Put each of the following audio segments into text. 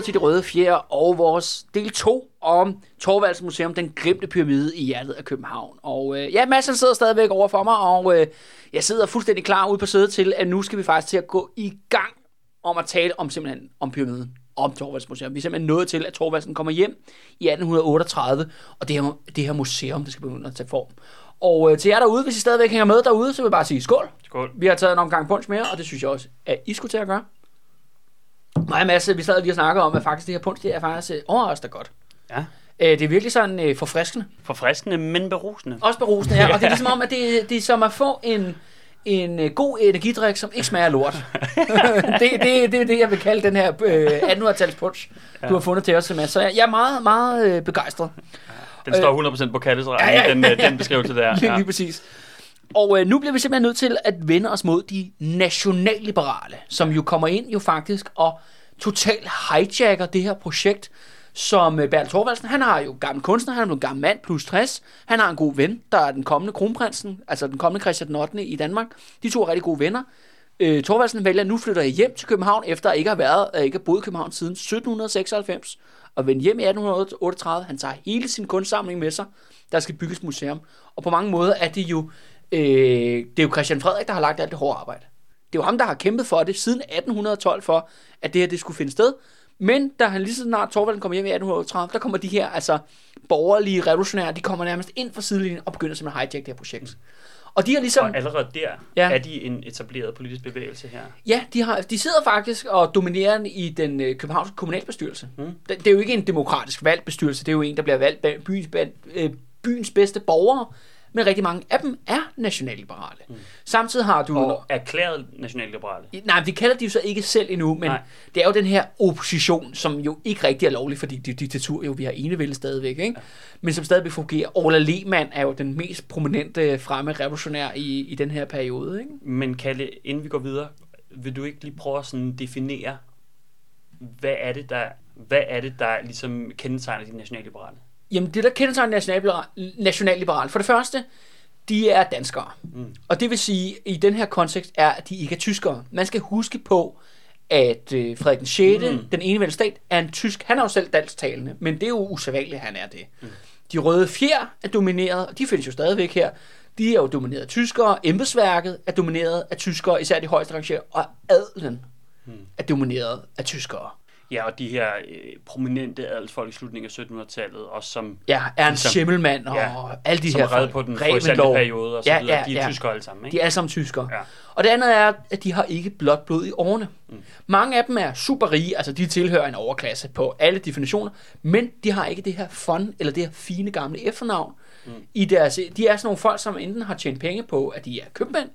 lytter til De Røde Fjer og vores del 2 om Torvalds Museum, den glemte pyramide i hjertet af København. Og øh, ja, Madsen sidder stadigvæk over for mig, og øh, jeg sidder fuldstændig klar ude på sædet til, at nu skal vi faktisk til at gå i gang om at tale om simpelthen om pyramiden om Torvalds Museum. Vi er simpelthen nået til, at Torvaldsen kommer hjem i 1838, og det her, det her museum, det skal begynde at tage form. Og øh, til jer derude, hvis I stadigvæk hænger med derude, så vil jeg bare sige skål. Skål. Vi har taget en omgang punch mere, og det synes jeg også, at I skulle til at gøre. Mig og Mads, vi sad lige og snakkede om, at faktisk det her punch, det er faktisk øh, overraskende godt. Ja. Øh, det er virkelig sådan øh, forfriskende. Forfriskende, men berusende. Også berusende, ja. Og det er ligesom om, at det, det er som at få en, en øh, god energidrik, som ikke smager lort. det, det, det er det, jeg vil kalde den her øh, 1800-tals punch, ja. du har fundet til os, Mads. Så jeg, jeg er meget, meget øh, begejstret. Den står 100% på Kalles Ja, ja, ja. den, øh, den beskrivelse der. Lige, Ja. lige præcis. Og øh, nu bliver vi simpelthen nødt til at vende os mod de nationalliberale, som jo kommer ind jo faktisk og totalt hijacker det her projekt, som øh, Bertel Thorvaldsen, han har jo gammel kunstner, han er en gammel mand plus 60, han har en god ven, der er den kommende kronprinsen, altså den kommende Christian den 8. i Danmark. De to er rigtig gode venner. Øh, Thorvaldsen vælger, nu flytter jeg hjem til København, efter at ikke har været, at ikke har boet i København siden 1796, og vende hjem i 1838. Han tager hele sin kunstsamling med sig. Der skal bygges museum. Og på mange måder er det jo, øh, det er jo Christian Frederik, der har lagt alt det hårde arbejde. Det er jo ham, der har kæmpet for det siden 1812 for, at det her det skulle finde sted. Men da han lige så snart Torvalden kommer hjem i 1830, der kommer de her altså borgerlige revolutionære, de kommer nærmest ind fra sidelinjen og begynder simpelthen at hijack det her projekt. Og de har ligesom... Og allerede der Ja. er de en etableret politisk bevægelse her. Ja, de, har, de sidder faktisk og dominerer i den øh, københavnske kommunalbestyrelse. Mm. Det, det er jo ikke en demokratisk valgt bestyrelse, det er jo en, der bliver valgt blandt byens, blandt, øh, byens bedste borgere, men rigtig mange af dem er nationalliberale. Mm. Samtidig har du... Og erklæret nationalliberale. Nej, det kalder de jo så ikke selv endnu, men Nej. Nej. det er jo den her opposition, som jo ikke rigtig er lovlig, fordi det er diktatur, jo vi har enevælde stadigvæk, ikke? Ja. men som stadigvæk fungerer. Orla Lehmann er jo den mest prominente fremme revolutionær i, i den her periode. Ikke? Men Kalle, inden vi går videre, vil du ikke lige prøve at sådan definere, hvad er det, der, hvad er det, der ligesom kendetegner de nationalliberale? Jamen, det der kendetegner nationalliberal, nationalliberal, for det første, de er danskere. Mm. Og det vil sige, i den her kontekst er, at de ikke er tyskere. Man skal huske på, at øh, Frederik den 6., mm. den ene stat, er en tysk. Han er jo selv dansktalende, men det er jo usædvanligt, at han er det. Mm. De røde fjer er domineret, og de findes jo stadigvæk her. De er jo domineret af tyskere. Embedsværket er domineret af tyskere, især de højeste rangerer. Og adelen mm. er domineret af tyskere. Ja, og de her øh, prominente adelsfolk i slutningen af 1700-tallet, også som, Ja, Ernst Ligesom- Schimmelmann og Ja, alle de som her folk. på den periode, og så Ja, videre. ja, de er ja. tyskere alle sammen, ikke? De er alle sammen tyskere. Ja. Og det andet er, at de har ikke blot blod i årene. Mm. Mange af dem er super rige, altså de tilhører en overklasse på alle definitioner, men de har ikke det her fun, eller det her fine gamle efternavn. Mm. I deres, de er sådan nogle folk, som enten har tjent penge på, at de er købmænd,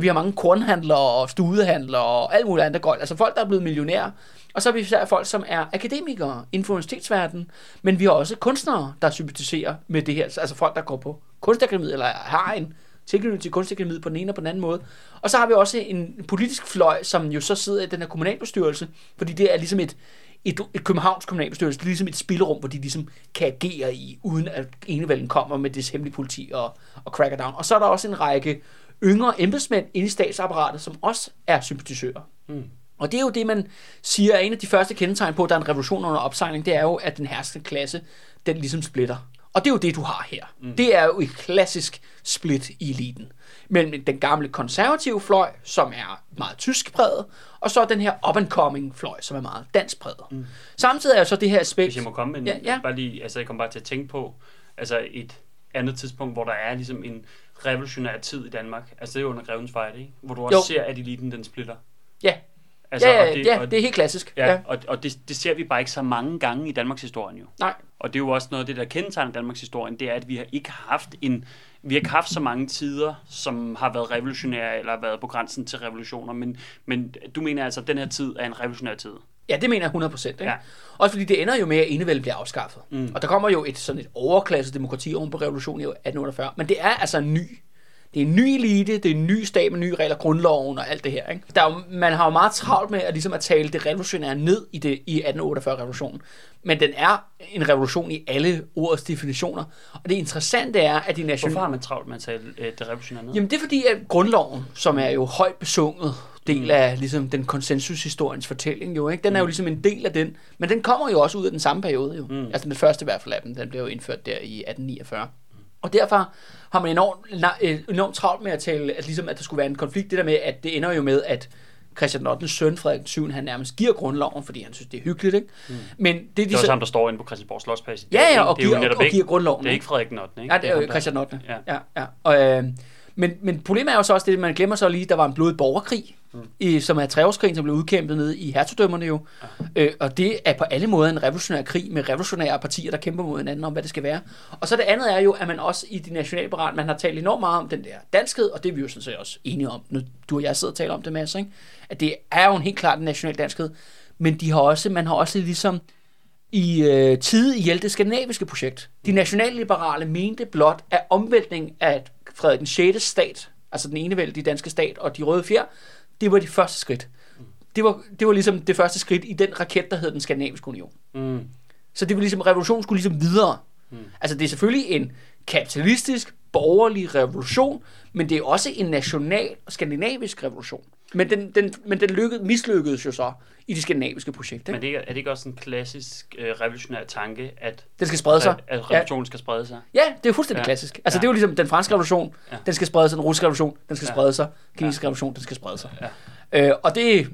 vi har mange kornhandlere og studehandlere og alt muligt andet godt. Altså folk, der er blevet millionærer. Og så har vi især folk, som er akademikere inden for universitetsverdenen. Men vi har også kunstnere, der sympatiserer med det her. Altså, altså folk, der går på kunstakademiet, eller har en tilknytning til kunstakademiet på den ene og på den anden måde. Og så har vi også en politisk fløj, som jo så sidder i den her kommunalbestyrelse, fordi det er ligesom et, et, et Københavns kommunalbestyrelse, det er ligesom et spillerum, hvor de ligesom kan agere i, uden at enevælden kommer med det hemmelige politi og, og cracker down. Og så er der også en række yngre embedsmænd inde i statsapparatet, som også er sympatisører. Mm. Og det er jo det, man siger er en af de første kendetegn på, at der er en revolution under opsejling, det er jo, at den herskende klasse, den ligesom splitter. Og det er jo det, du har her. Mm. Det er jo et klassisk split i eliten. Mellem den gamle konservative fløj, som er meget tysk præget, og så den her up-and-coming fløj, som er meget dansk præget. Mm. Samtidig er jo så det her aspekt... Hvis jeg må komme med Ja, ja. bare lige, altså jeg kommer bare til at tænke på, altså et andet tidspunkt, hvor der er ligesom en revolutionær tid i Danmark. Altså det er jo under Grevens Fejde, ikke? Hvor du også Jo. ser, at eliten den splitter. Ja, Altså, ja, og ja, det, ja, og, det er helt klassisk. ja, og, og det, det ser vi bare ikke så mange gange i Danmarks historie jo. Nej, Og det er jo også noget af det, der kendetegner Danmarks historie, det er, at vi har ikke haft en, vi har ikke haft så mange tider, som har været revolutionære, eller været på grænsen til revolutioner, men, men du mener altså, at den her tid er en revolutionær tid? Ja, det mener jeg 100%. Ikke? Ja. Også fordi det ender jo med, at enevælden bliver afskaffet. Mm. Og der kommer jo et sådan et overklasse demokrati oven på revolutionen i 1848. Men det er altså en ny. Det er en ny elite, det er en ny stat med nye regler, grundloven og alt det her. Ikke? Der er jo, man har jo meget travlt med at, ligesom at tale det revolutionære ned i, det, i 1848-revolutionen. Men den er en revolution i alle ordets definitioner. Og det interessante er, at de nationale... Hvorfor har man travlt med at tale øh, det revolutionære ned? Jamen det er fordi, at grundloven, som er jo højt besunget, del af ligesom, den konsensushistoriens fortælling jo, ikke? Den er jo ligesom en del af den, men den kommer jo også ud af den samme periode jo. Mm. Altså den første i hvert fald af dem, den blev jo indført der i 1849. Og derfor har man enormt, øh, enormt travlt med at tale, at, ligesom, at der skulle være en konflikt. Det der med, at det ender jo med, at Christian 8. søn, Frederik 7. han nærmest giver grundloven, fordi han synes, det er hyggeligt. Ikke? Mm. Men det, de Det er også så, ham, der står inde på Christiansborg Slottsplads. i Ja, ja, og det er jo giver- netop og ikke, giver grundloven, Det er ikke? Frederik den 8. Ikke? Ja, det er jo Christian 8. Ja. Ja, ja. Og, øh, men, men problemet er jo så også det, at man glemmer så lige, at der var en blodig borgerkrig, mm. i, som er treårskrigen, som blev udkæmpet nede i hertugdømmerne jo. Ja. Øh, og det er på alle måder en revolutionær krig med revolutionære partier, der kæmper mod hinanden om, hvad det skal være. Og så det andet er jo, at man også i de nationalberat, man har talt enormt meget om den der danskhed, og det er vi jo sådan set også enige om, nu du og jeg sidder og taler om det, Mads, ikke? at det er jo en helt klart en national danskhed, men de har også, man har også ligesom i øh, tide ihjel det skandinaviske projekt. De nationalliberale mente blot, at omvæltning af Frederik den 6. stat, altså den enevældige danske stat og de røde fjer, det var de første skridt. Det var, det var ligesom det første skridt i den raket, der hed den skandinaviske union. Mm. Så det var ligesom, revolutionen skulle ligesom videre. Mm. Altså det er selvfølgelig en kapitalistisk, borgerlig revolution, men det er også en national skandinavisk revolution. Men den, den, men den lykkede, mislykkedes jo så i det skandinaviske projekt. Ikke? Men det er, er det ikke også en klassisk øh, revolutionær tanke, at, Den skal sprede sig. at, at revolutionen skal sprede sig? Ja, det er fuldstændig Ja. ja. klassisk. Altså Ja. ja. det er jo ligesom den franske revolution, Ja. ja. den skal sprede sig, den russiske revolution, den skal Ja. ja. sprede sig, den kinesiske revolution, den skal sprede sig. Ja. Øh, og det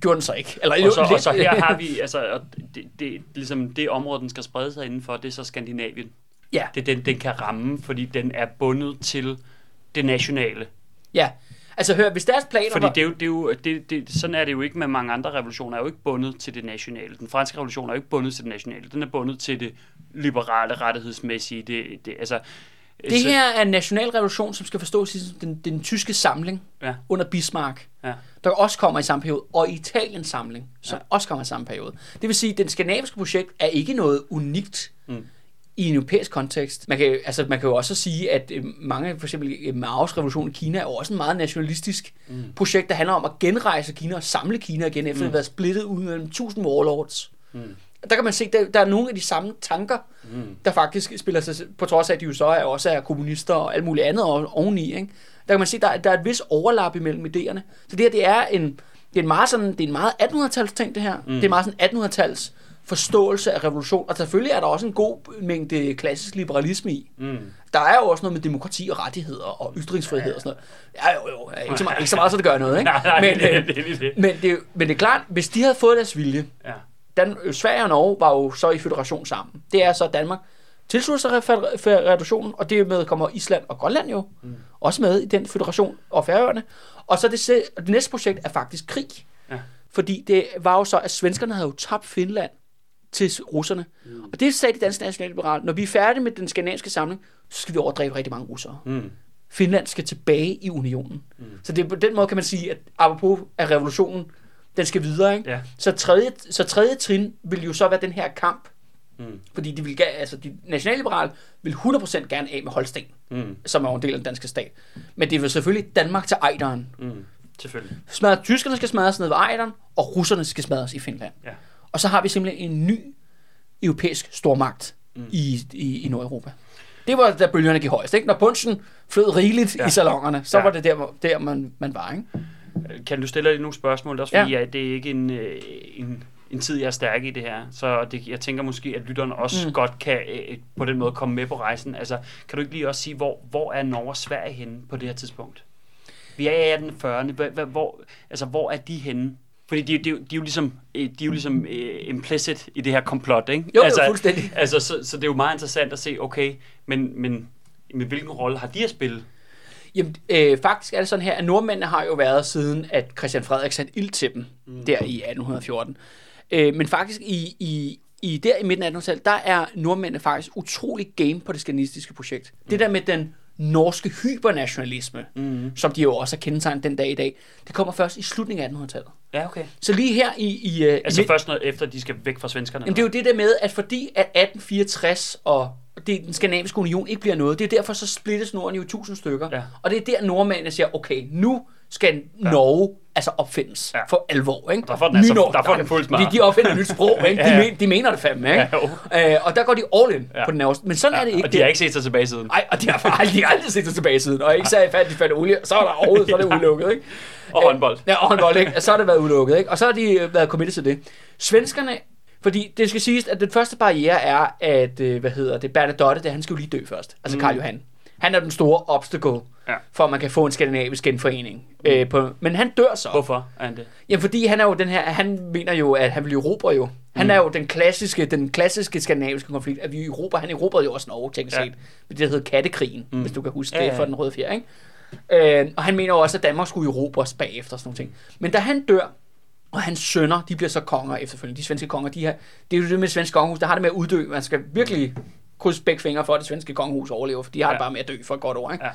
gjorde den så ikke. Eller, Og så, og så her har vi, altså, og det, det, ligesom det område, den skal sprede sig indenfor, det er så Skandinavien. Ja, Det er den, den kan ramme, fordi den er bundet til det nationale. ja. Altså hør, hvis deres planer Fordi var... det er jo, det er jo, det, det, sådan er det jo ikke med mange andre revolutioner, er jo ikke bundet til det nationale. Den franske revolution er jo ikke bundet til det nationale, den er bundet til det liberale, rettighedsmæssige. Det, det, altså, Det så- her er en national revolution, som skal forstås som den, den tyske samling Ja. under Bismarck, Ja. der også kommer i samme periode, og Italiens samling, som Ja. også kommer i samme periode. Det vil sige, at det skandinaviske projekt er ikke noget unikt Mm. I en europæisk kontekst. Man kan, altså, man kan jo også sige, at øh, mange, for eksempel øh, Maos revolution i Kina, er jo også en meget nationalistisk mm. projekt, der handler om at genrejse Kina og samle Kina igen, efter mm. at have været splittet ud mellem tusind warlords. Mm. Der kan man se, der, der er nogle af de samme tanker, mm. der faktisk spiller sig, på trods af, at de jo så er, også er kommunister og alt muligt andet oveni. Ikke? Der kan man se, der, der er et vis overlap imellem idéerne. Så det her, det er en, det er en meget, sådan, det er en meget 1800-tals ting, det her. Mm. Det er meget sådan 1800-tals forståelse af revolution. Og selvfølgelig er der også en god mængde klassisk liberalisme i. Mm. Der er jo også noget med demokrati og rettigheder og ytringsfrihed og sådan noget. Ja, jo, jo. ja, Ikke så meget, ikke så, meget så det gør noget. Ikke? Nej, nej, men, det, øh, det, det, men, det, er men det er klart, hvis de havde fået deres vilje, Ja. Dan, øh, Sverige og Norge var jo så i federation sammen. Det er så Danmark tilslutter sig fe- federationen, og det med kommer Island og Grønland jo mm. også med i den federation og Færøerne. Og så det, det næste projekt er faktisk krig. Ja. Fordi det var jo så, at svenskerne havde jo tabt Finland til russerne. Mm. Og det sagde de danske nationalliberale. Når vi er færdige med den skandinaviske samling, så skal vi overdrive rigtig mange russere. Mm. Finland skal tilbage i unionen. Mm. Så det, på den måde kan man sige, at apropos af revolutionen, den skal videre. Ikke? Ja. Så, tredje, så tredje trin vil jo så være den her kamp. Mm. Fordi de, vil, altså de nationalliberale vil 100% gerne af med Holsten, Mm. som er en del af den danske stat. Men det vil selvfølgelig Danmark til Ejderen. Mm. Selvfølgelig. Smadret, tyskerne skal smadres ned ved Ejderen, og russerne skal smadres i Finland. Ja. Og så har vi simpelthen en ny europæisk stormagt mm. i, i, i Nordeuropa. Det var da bølgerne gik højst. Ikke? Når bunchen flød rigeligt Ja. i salongerne, så Ja. var det der, hvor- der man, man var. Ikke? Kan du stille dig nogle spørgsmål? Også fordi, ja. at det er ikke en, øh, en, en tid, jeg er stærk i det her. Så det, jeg tænker måske, at lytterne også mm. Godt kan øh, på den måde komme med på rejsen. Altså, kan du ikke lige også sige, hvor, hvor er Norge og Sverige henne på det her tidspunkt? Vi er i 1840'erne. Hvor, hvor- hvor, altså, hvor er de henne? Fordi de, de, de, er jo ligesom, øh, de er jo ligesom øh, implicit i det her komplot, ikke? Jo, altså, jo, fuldstændig. Altså, så, så det er jo meget interessant at se, okay, men, men, men hvilken rolle har de at spille? Jamen, øh, faktisk er det sådan her, at nordmændene har jo været siden, at Christian Frederik satte ild til dem, mm. der i 1814. Øh, men faktisk i, i, i der i midten af 1800-tallet, der er nordmændene faktisk utrolig game på det skandinaviske projekt. Mm. Det der med den norske hypernationalisme, mm. som de jo også har kendetegnet den dag i dag, det kommer først i slutningen af 1800-tallet. Ja, okay. Så lige her i... i, øh, Altså i først når, efter, de skal væk fra svenskerne? Jamen, det er jo det der med, at fordi at 1864 og det, den skandinaviske union ikke bliver noget, det er derfor, så splittes Norden jo i tusind stykker. Ja. Og det er der, nordmændene siger, okay, nu skal Norge altså opfindes Ja. ja. for alvor. Ikke? Der får den altså- Nynorsk, der får den fuld smør. De, de opfinder et nyt sprog, ikke? De, Ja, ja. men, de mener det fandme, ikke? Ja, øh, og der går de all in Ja. ja. på den års- Men sådan er det ikke. Og de har ikke set sig tilbage siden. Nej, og de har aldrig, aldrig set sig tilbage siden. Og ikke i fat, de fandt olie, så er der overhovedet, så er det udelukket, ikke? Og håndbold. Ja, og håndbold, ikke? Så har det været udelukket, ikke? Og så har de øh, været committed til det. Svenskerne, fordi det skal siges, at den første barriere er, at, øh, hvad hedder det, Bernadotte, det, han skal jo lige dø først. Altså Mm. Karl Johan. Han er den store obstacle, Ja. for at man kan få en skandinavisk genforening. Øh, på, men han dør så. Hvorfor er han det? Ja, fordi han er jo den her, han mener jo, at han vil erobre jo. Han Mm. er jo den klassiske, den klassiske skandinaviske konflikt, at vi i Europa, han erobrede jo også Norge, teknisk Ja. set. Det der hedder Kattekrigen, Mm. mm. hvis du kan huske Ja, det ja, ja. for den røde fjer, ikke? Øh, og han mener jo også, at Danmark skulle erobres bagefter og sådan nogle ting. Men da han dør, og hans sønner, de bliver så konger efterfølgende. De svenske konger, de har, det er jo det med svenske kongehus, der har det med at uddø. Man skal virkelig krydse begge fingre for, at det svenske kongehus overlever, for de har Ja. det bare med at dø for et godt år, ikke? Ja.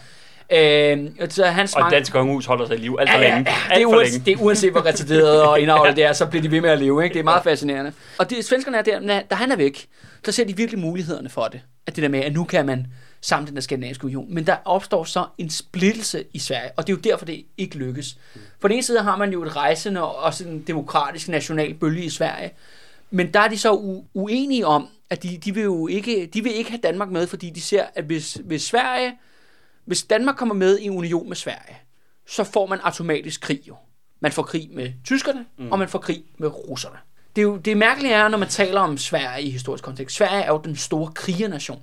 Øh, så hans Og mange- dansk kongehus holder sig i liv alt for Ja, længe. ja, det, er uanset, det er uanset hvor retarderet og indavlet det er, så bliver de ved med at leve. Ikke? Det er meget fascinerende. Og det, svenskerne er der, når- da han er væk, så ser de virkelig mulighederne for det. At det der med, at nu kan man samle den der skandinaviske union. Men der opstår så en splittelse i Sverige, og det er jo derfor, det ikke lykkes. På den ene side har man jo et rejsende og også en demokratisk national bølge i Sverige, men der er de så u- uenige om, at de, de vil jo ikke, de vil ikke have Danmark med, fordi de ser, at hvis, hvis Sverige, hvis Danmark kommer med i en union med Sverige, så får man automatisk krig jo. Man får krig med tyskerne, mm. og man får krig med russerne. Det, er jo, det mærkelige er, når man taler om Sverige i historisk kontekst. Sverige er jo den store krigernation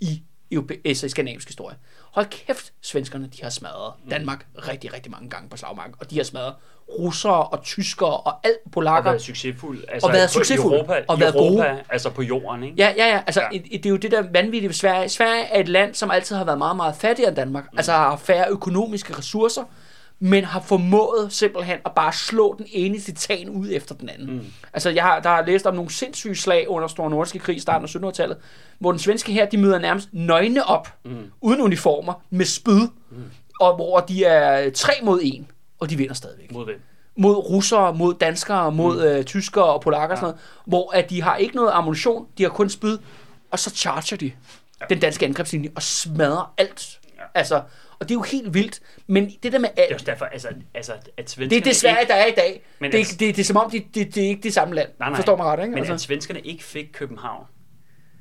i europæisk skandinavisk historie. Hold kæft, svenskerne de har smadret Danmark rigtig, rigtig mange gange på slagmarken. Og de har smadret russere og tyskere og alt Og polakker. været succesfuld. Altså, Og været succesfuld. I Europa, Og været Europa altså på jorden, ikke? Ja, ja, ja. Altså, Ja. ja. Et, et, det er jo det der vanvittige ved Sverige. Sverige er et land, som altid har været meget, meget fattigere end Danmark. Mm. Altså har færre økonomiske ressourcer, men har formået simpelthen at bare slå den ene titan ud efter den anden. Mm. Altså, jeg har, der har læst om nogle sindssyge slag under Store Nordiske Krig i starten af 1700-tallet, hvor den svenske her, de møder nærmest nøgne op, mm. uden uniformer, med spyd, mm. og hvor de er tre mod en, og de vinder stadigvæk Mod det. mod russere, mod danskere, mod mm. øh, tyskere og polakker og sådan noget, hvor at de har ikke noget ammunition, de har kun spyd, og så charger de ja. den danske angrebslinje og smadrer alt. Ja. Ja. Altså, og det er jo helt vildt, men det der med Det er også derfor, altså, altså at svenskerne det er det Sverige, ikke, der er i dag. Men Det, altså- det, det, det er som om, det, det, det er ikke det samme land. Nej, nej. Forstår mig ret, ikke? Men Altså. at svenskerne ikke fik København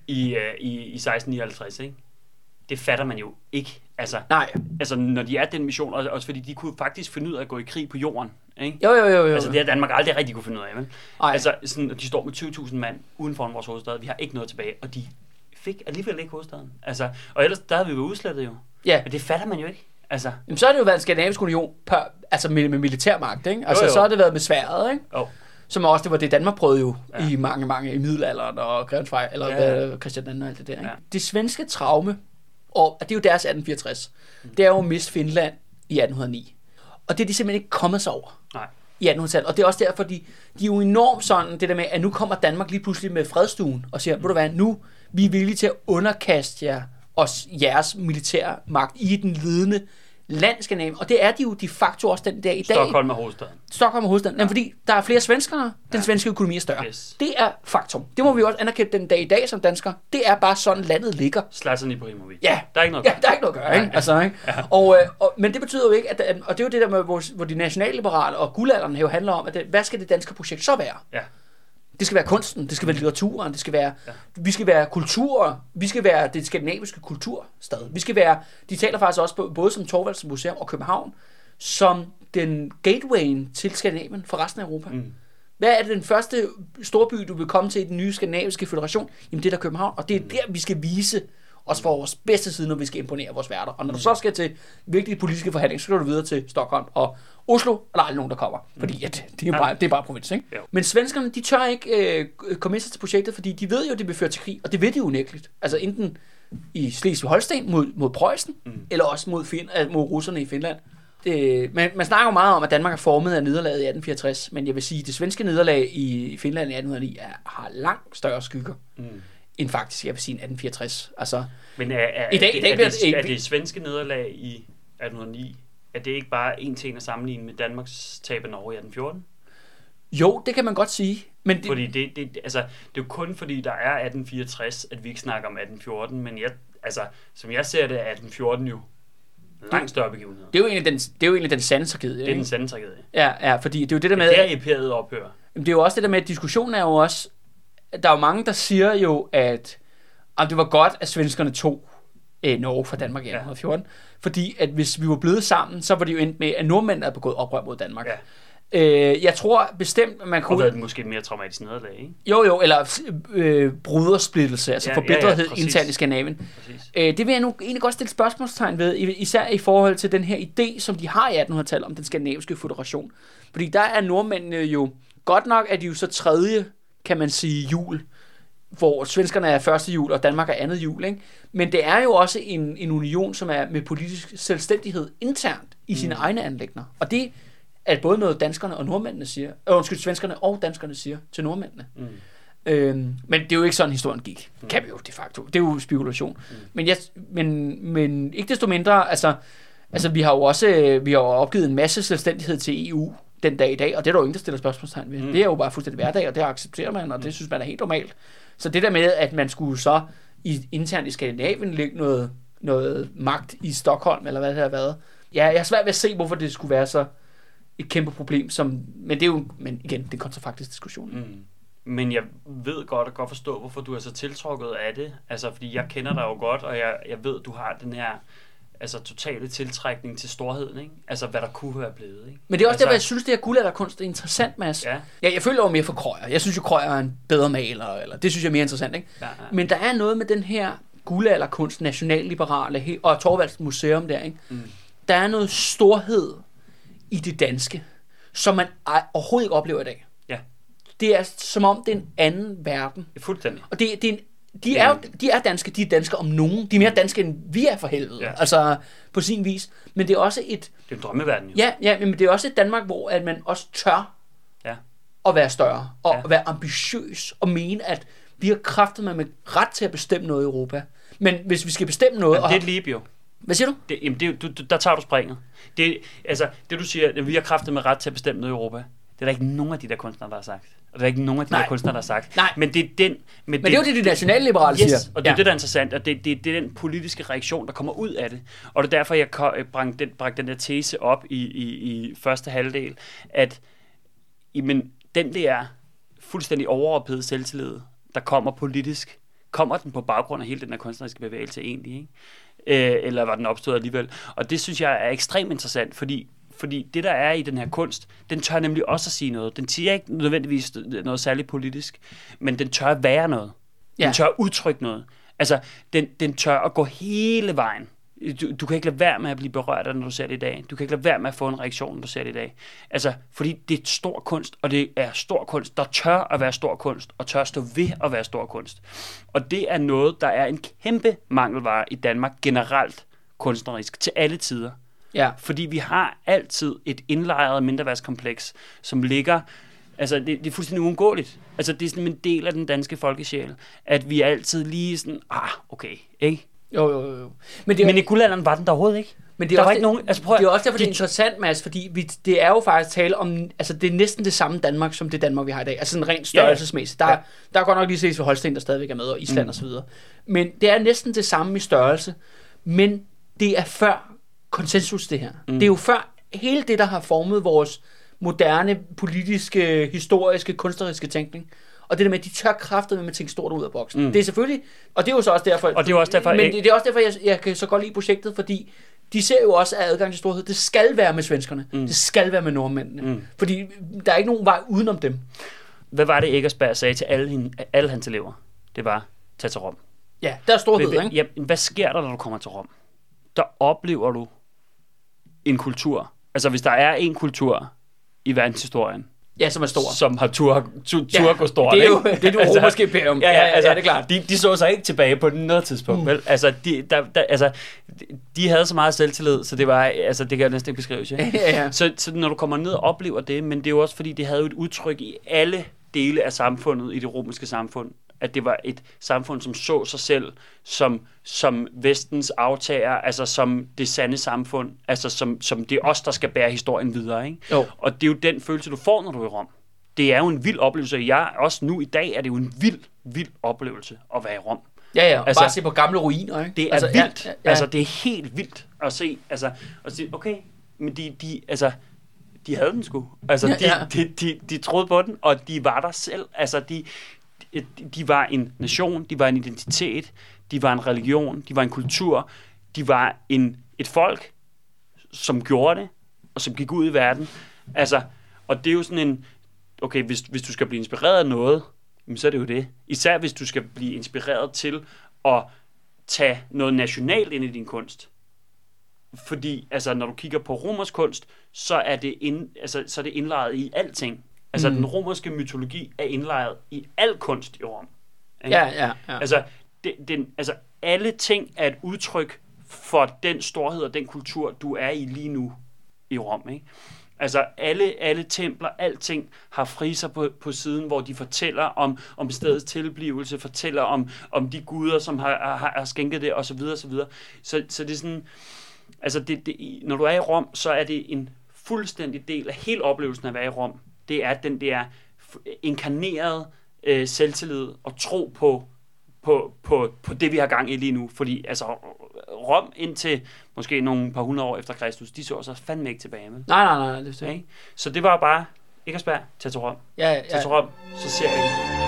i, uh, i, i 1659, ikke? Det fatter man jo ikke. Altså, Nej. altså, når de er den mission, og også fordi de kunne faktisk finde ud af at gå i krig på jorden, ikke? Jo, jo, jo, jo. Altså, det har Danmark aldrig rigtig kunne finde ud af? Ej. Altså, sådan, de står med 20.000 mand uden for vores hovedstad. Vi har ikke noget tilbage, og de fik alligevel ikke hovedstaden. Altså, og ellers, der havde vi jo udslettet jo. Ja. Men det fatter man jo ikke. Altså, Jamen, så har det jo været en skandinavisk union, per, altså med, med militærmagt, ikke? Altså, Jo, jo. så har det været med sværet, ikke? oh, Som også, det var det Danmark prøvede jo Ja. i mange, mange i middelalderen og Grevens Vej, eller Ja, ja. Christian II og alt det der. Ikke? Ja. Det svenske traume, og det er jo deres 1864, det er jo at miste Finland i 1809. Og det er de simpelthen ikke kommet sig over nej. i 1800-tallet. Og det er også derfor, de, de er jo enormt sådan, det der med, at nu kommer Danmark lige pludselig med fredstuen og siger, ved du hvad, nu vi er villige til at underkaste jer os jeres militære magt i den ledende land, Skandinavien. Og det er de jo de facto også den der i dag. Stockholm er hovedstaden. Stockholm er hovedstaden. Ja. fordi der er flere svenskere, den svenske økonomi er større. Yes. Det er faktum. Det må vi også anerkende den dag i dag som danskere. Det er bare sådan, landet ligger. Slatsen i Ibrahimovic. Ja. Der er ikke noget. Ja, der er ikke noget at gøre, ikke? Altså, ikke? Og, øh, og, men det betyder jo ikke, at, at, og det er jo det der med, hvor, hvor de nationalliberale og guldalderen jo handler om, at det, hvad skal det danske projekt så være? Ja. Det skal være kunsten, det skal være litteraturen, det skal være, ja. vi skal være kultur, vi skal være det skandinaviske kulturstad. Vi skal være, de taler faktisk også på, både som Torvalds Museum og København, som den gatewayen til Skandinavien for resten af Europa. Mm. Hvad er det den første storby, du vil komme til i den nye skandinaviske federation? Jamen det er der København, og det er der, vi skal vise os for vores bedste side, når vi skal imponere vores værter. Og når du så skal til virkelig politiske forhandlinger, så skal du videre til Stockholm og Oslo, og der er aldrig nogen, der kommer. Fordi at det, er jo bare, det er bare provins, ikke? Jo. Men svenskerne, de tør ikke øh, komme ind til projektet, fordi de ved jo, at det vil føre til krig, og det ved de jo unægteligt. Altså enten i Slesvig-Holsten mod, mod Preussen, mm. eller også mod, fin, øh, mod russerne i Finland. Det, man, man snakker jo meget om, at Danmark er formet af nederlaget i 1864, men jeg vil sige, at det svenske nederlag i Finland i 1809 er, har langt større skygger, Mm. end faktisk, jeg vil sige, 1864. Altså, Men er, er, I dag- er, i dag er, det, det- er det svenske nederlag i 1809, er det ikke bare en til en at sammenligne med Danmarks tab af Norge i 1814? jo, det kan man godt sige, men det, Fordi det, det, altså, det er jo kun fordi, der er 1864, at vi ikke snakker om 1814, men jeg, altså, som jeg ser det, er 1814 jo Langt større begivenhed. Det er jo egentlig den, det er jo egentlig den sande tragedie. Det er ikke? den sande tragedie. Ja, ja, fordi det er jo det der med... Det er imperiet ophører. Det er jo også det der med, at diskussionen er jo også, der er jo mange, der siger jo, at, at det var godt, at svenskerne tog øh, Norge fra Danmark i 1814, fordi at hvis vi var blevet sammen, så var det jo endt med, at nordmændene havde begået oprør mod Danmark. Ja. Øh, jeg tror bestemt, at man Og kunne... været måske et mere traumatisk nederlag, ikke? Jo, jo, eller øh, brudersplittelse, altså Ja, ja, ja, ja, forbedrethed internt i Skandinavien. Præcis. Øh, det vil jeg nu egentlig godt stille spørgsmålstegn ved, især i forhold til den her idé, som de har i 1800-tallet om den skandinaviske føderation. Fordi der er nordmændene jo, godt nok er de jo så tredje, kan man sige, jul, hvor svenskerne er første jul, og Danmark er andet jul. Ikke? Men det er jo også en, en union, som er med politisk selvstændighed internt i sine mm. egne anlægner. Og det er både noget danskerne og nordmændene siger, øh, undskyld, svenskerne og danskerne siger til nordmændene. Mm. Øhm, men det er jo ikke sådan, historien gik. Kan vi jo de facto. Det er jo spekulation. Mm. Men, jeg, men, men ikke desto mindre, altså, altså vi har jo også øh, vi har jo opgivet en masse selvstændighed til EU den dag i dag, og det er der jo ingen, der stiller spørgsmålstegn ved. Mm. Det er jo bare fuldstændig hverdag, og det accepterer man, og det synes man er helt normalt. Så det der med, at man skulle så i, internt i Skandinavien lægge noget, noget magt i Stockholm, eller hvad det har været. Ja, jeg har svært ved at se, hvorfor det skulle være så et kæmpe problem, som, men det er jo, men igen, det er kontrafaktisk diskussion. Mm. Men jeg ved godt og godt forstå, hvorfor du er så tiltrukket af det. Altså, fordi jeg kender dig jo godt, og jeg, jeg ved, du har den her altså, totale tiltrækning til storheden, ikke? Altså, hvad der kunne være blevet, ikke? Men det er også altså, derfor, jeg synes, det her guldalderkunst er interessant, Mads. Ja, Ja, jeg føler jo mere for Krøyer. Jeg synes jo, Krøyer er en bedre maler, eller det synes jeg er mere interessant, ikke? ja, ja. Men der er noget med den her guldalderkunst, nationalliberale, og Torvalds museum der, ikke? Mm. Der er noget storhed i det danske, som man overhovedet ikke oplever i dag. Ja. Det er som om, det er en anden verden. Fuldstændig. Og det, det er en, de, er, jo- de er danske, de er danske om nogen. De er mere danske, end vi er for helvede. Ja. Altså, på sin vis. Men det er også et, Det er en drømmeverden, jo. Ja, ja, men det er også et Danmark, hvor at man også tør Ja. at være større, og Ja. være ambitiøs, og mene, at vi har kraftet med, med ret til at bestemme noget i Europa. Men hvis vi skal bestemme noget... Men og det er leap, jo. Hvad siger du? Det, jamen, det, du, du, der tager du springet. Det, altså, det du siger, at vi har kraftet med ret til at bestemme noget i Europa, det er der ikke nogen af de der kunstnere, der har sagt. Og der er ikke nogen af de Nej. der kunstnere, der har sagt. Nej. Men det er den... Men det er jo det, de nationalliberale siger. Yes, og det er ja. det, der er interessant, og det, det, det er den politiske reaktion, der kommer ud af det. Og det er derfor, jeg øh, bragte den, bragte den der tese op i, i, i første halvdel, at jamen, den der fuldstændig overophedede selvtillid, der kommer politisk, kommer den på baggrund af hele den her kunstneriske bevægelse egentlig, ikke? Øh, eller var den opstået alligevel? Og det synes jeg er ekstremt interessant, fordi fordi det, der er i den her kunst, den tør nemlig også at sige noget. Den siger ikke nødvendigvis noget særligt politisk, men den tør at være noget. Den Ja. tør at udtrykke noget. Altså, den, den tør at gå hele vejen. Du, du kan ikke lade være med at blive berørt af det, når du ser det i dag. Du kan ikke lade være med at få en reaktion, når du ser det i dag. Altså, fordi det er stor kunst, og det er stor kunst, der tør at være stor kunst, og tør at stå ved at være stor kunst. Og det er noget, der er en kæmpe mangelvare i Danmark generelt kunstnerisk, til alle tider. Ja. Fordi vi har altid et indlejret mindreværdskompleks, som ligger... Altså, det, det er fuldstændig uundgåeligt. Altså, det er sådan en del af den danske folkesjæl, at vi er altid lige sådan, ah, okay, ikke? Jo, jo, jo. Men det er, Men i guldalderen var den der overhovedet ikke. men det er der også var ikke nogen... Altså, prøv at- det er også derfor, det er de- interessant, Mads, fordi vi, det er jo faktisk tale om, altså det er næsten det samme Danmark, som det Danmark, vi har i dag. Altså sådan rent størrelsesmæssigt. Der, Ja. der er godt nok lige set for Holsten, der stadigvæk er med, og Island Mm. mm. og så videre. Men det er næsten det samme i størrelse, men det er før konsensus, det her. Mm. Det er jo før hele det, der har formet vores moderne, politiske, historiske, kunstneriske tænkning. Og det der med, at de tør kræftet med at tænke stort ud af boksen. Mm. Det er selvfølgelig, og det er jo så også derfor, Og det er også derfor, men jeg- det, er også derfor, jeg, jeg kan så godt lide projektet, fordi de ser jo også, at adgang til storhed, det skal være med svenskerne. Mm. Det skal være med nordmændene. Mm. Fordi der er ikke nogen vej udenom dem. Hvad var det, Eggersberg sagde til alle, hende, alle hans elever? Det var, tag til Rom. Ja, der er storhed, Hvad, ikke? ja, hvad sker der, når du kommer til Rom? Der oplever du en kultur. Altså, hvis der er en kultur i verdenshistorien, Ja, som er stor. som har tur, tur, tur Ja, gå stort. det er jo ikke? det, er det romerske imperium. Ja, ja, altså, ja, det er klart. De, de så sig ikke tilbage på noget tidspunkt, mm. vel? Altså de, der, der, altså, de- de havde så meget selvtillid, så det var, altså, det kan jeg næsten ikke beskrive, ikke? ja, ja. Så, så når du kommer ned og oplever det, men det er jo også fordi, det havde jo et udtryk i alle dele af samfundet, i det romerske samfund, at det var et samfund, som så sig selv som, som vestens aftager, altså som det sande samfund, altså som, som det er os, der skal bære historien videre, ikke? Jo. Og det er jo den følelse, du får, når du er i Rom. Det er jo en vild oplevelse. Jeg, også nu i dag er det jo en vild, vild oplevelse at være i Rom. Ja, ja, Altså- bare se på gamle ruiner, ikke? Det er altså, altså, vildt. Ja, Ja, ja, Altså, det er helt vildt at se. Altså, at sige, okay, men de, de, altså, de havde den sgu. Altså, Ja, de, ja. De, de, de troede på den, og de var der selv. Altså, de, de, de var en nation, de var en identitet, de var en religion, de var en kultur, de var en, et folk, som gjorde det, og som gik ud i verden. Altså, og det er jo sådan en, okay, hvis, hvis du skal blive inspireret af noget, jamen, så er det jo det. Især hvis du skal blive inspireret til at tage noget nationalt ind i din kunst. Fordi, altså, når du kigger på romersk kunst, så er det, ind, altså, så er det indlejret i alting. Altså, Mm. den romerske mytologi er indlejret i al kunst i Rom. Ikke? ja, ja, ja. Altså, det, den, altså, alle ting er et udtryk for den storhed og den kultur, du er i lige nu i Rom. Ikke? Altså, alle, alle templer, alting har friser på, på siden, hvor de fortæller om, om stedets tilblivelse, fortæller om, om de guder, som har, har, har skænket det, osv. osv. Så, så det er sådan, altså, det, det, når du er i Rom, så er det en fuldstændig del af hele oplevelsen af at være i Rom. Det er den der inkarnerede øh, selvtillid og tro på, på, på, på det, vi har gang i lige nu. Fordi altså, Rom indtil måske nogle par hundrede år efter Kristus, de så så fandme ikke tilbage med. Nej, nej, nej, det er Ikke? Så det var bare, ikke at spærre, tag til Rom. Ja, ja. Tag til Rom, så ser jeg det.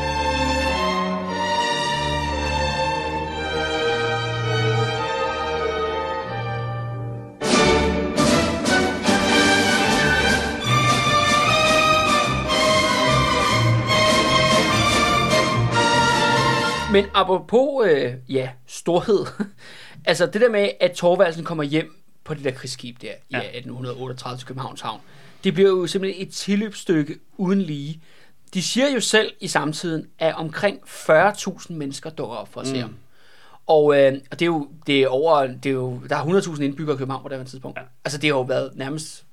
Men apropos, øh, ja, storhed. altså det der med, at Torvaldsen kommer hjem på det der krigsskib der i Ja. 1838 til Københavns Havn. Det bliver jo simpelthen et tilløbsstykke uden lige. De siger jo selv i samtiden, at omkring 40.000 mennesker dukker op for at se Mm. ham. Og, øh, og det er jo, det er over, det er jo, der er 100.000 indbyggere i København på det her tidspunkt. Ja. Altså det har jo været nærmest,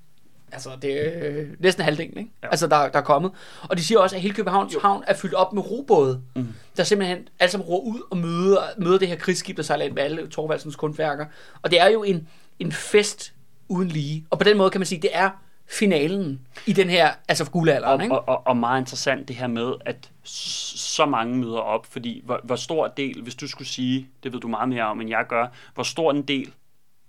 altså det er øh, næsten halvdelen, ikke? Ja. Altså der, der er kommet. Og de siger også, at hele Københavns Havn er fyldt op med robåde, Mm. der simpelthen alle sammen roer ud og møder, møder det her krigsskib, der sejler ind med alle Torvaldsens kunstværker. Og det er jo en, en fest uden lige. Og på den måde kan man sige, det er finalen i den her, altså guldalderen, Og, ikke? og, og, og meget interessant det her med, at så mange møder op, fordi hvor, hvor stor del, hvis du skulle sige, det ved du meget mere om, end jeg gør, hvor stor en del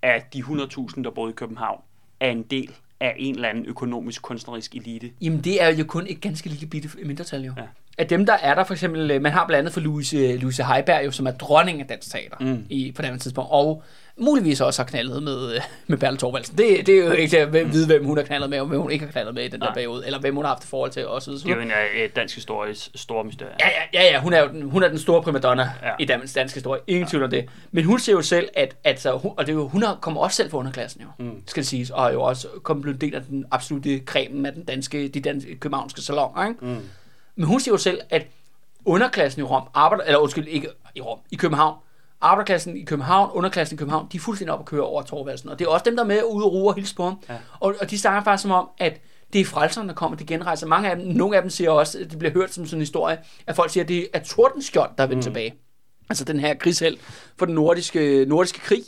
af de 100.000, der boede i København, er en del af en eller anden økonomisk kunstnerisk elite. Jamen, det er jo kun et ganske lille bitte mindretal jo. Ja. Af dem, der er der for eksempel, øh, man har blandt andet for Louise, Louise Heiberg, jo, som er dronning af dansk teater Mm. i, på det andet tidspunkt, og muligvis også har knaldet med, øh, med Bertel Thorvaldsen. Det, det er jo ikke til at vide, hvem hun har knaldet med, og hvem hun ikke har knaldet med i den der periode, eller hvem hun har haft et forhold til osv. Det er jo en af dansk histories store mysterie. Ja, ja, ja, ja, hun er jo den, hun er den store primadonna ja. Ja. i dansk, dansk historie. Ingen tvivl om det. Men hun siger jo selv, at, at så, hun, og det er jo, hun kommer også selv fra underklassen jo, mm. skal det siges, og er jo også kommet blevet en del af den absolute kremen af den danske, de danske københavnske salon, ikke? Mm. Men hun siger jo selv, at underklassen i Rom arbejder, eller undskyld, ikke i Rom, i København, arbejderklassen i København, underklassen i København, de er fuldstændig op at køre over Torvaldsen. Og det er også dem, der er med ude og ruge og hilse på ham. Ja. Og, og de snakker faktisk som om, at det er frelserne, der kommer, de genrejser. Mange af dem, nogle af dem siger også, at det bliver hørt som sådan en historie, at folk siger, at det er Tordenskjold, der er vendt mm. tilbage. Altså den her krigsheld for den nordiske, nordiske krig.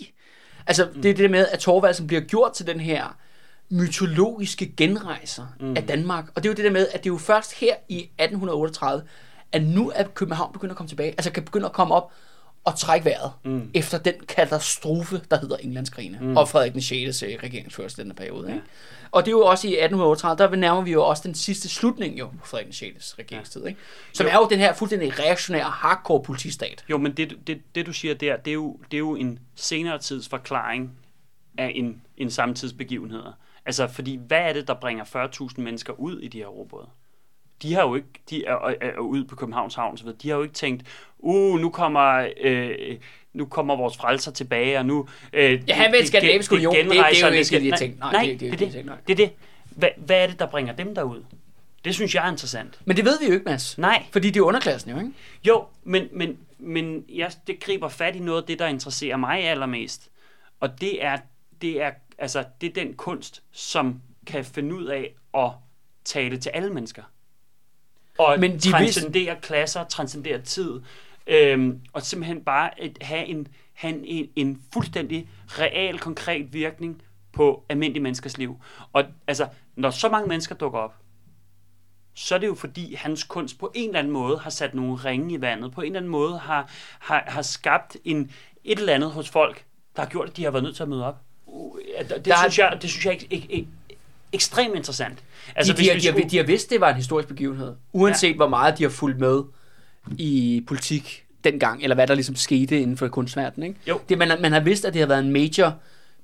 Altså mm. det er det med, at Torvaldsen bliver gjort til den her mytologiske genrejser mm. af Danmark. Og det er jo det der med, at det er jo først her i 1838, at nu er København begyndt at komme tilbage. Altså kan begynde at komme op og trække vejret mm. efter den katastrofe, der hedder Englandskrigene. Mm. Og Frederik den 6. regeringsførelse i den her periode. Ikke? Og det er jo også i 1838, der nærmer vi jo også den sidste slutning jo på Frederik den 6. regeringstid. Ikke? Som Jo. er jo den her fuldstændig reaktionære hardcore politistat. Jo, men det, det, det du siger der, det er, jo, det er jo en senere tids forklaring af en, en samtidsbegivenheder. Altså, fordi hvad er det, der bringer 40.000 mennesker ud i de her robåde? De har jo ikke, de er, er, er ude på Københavns Havn, så videre. de har jo ikke tænkt, uh, nu kommer, øh, nu kommer vores frelser tilbage, og nu... Øh, Ja, han vil det- Skandinavisk Union. Det- det er jo ikke skal- det, de har tænkt. Nej, Nej, det- det, det- det, det- det, er det. Hvad, hvad er det, der bringer dem derud? Det synes jeg er interessant. Men det ved vi jo ikke, Mads. Nej. Fordi det er underklassen jo, ikke? Jo, men, men, men jeg, det griber fat i noget af det, der interesserer mig allermest. Og det er, det er, altså, det er den kunst, som kan finde ud af at tale til alle mennesker. Og Men de de vidste- transcendere klasser, transcendere tid. Øhm, og simpelthen bare at have en, have en, en, fuldstændig real, konkret virkning på almindelige menneskers liv. Og altså, når så mange mennesker dukker op, så er det jo fordi, hans kunst på en eller anden måde har sat nogle ringe i vandet, på en eller anden måde har, har, har skabt en, et eller andet hos folk, der har gjort, at de har været nødt til at møde op. Uh, Det, Der er- synes, jeg, det synes jeg ek, ek, ek, ekstremt interessant. Altså, de, de, hvis har, vi de, har, skulle- de har vidst, det var en historisk begivenhed. Uanset ja. hvor meget de har fulgt med i politik dengang, eller hvad der ligesom skete inden for kunstverdenen. Ikke? Jo. Det, man, har- man har vidst, at det har været en major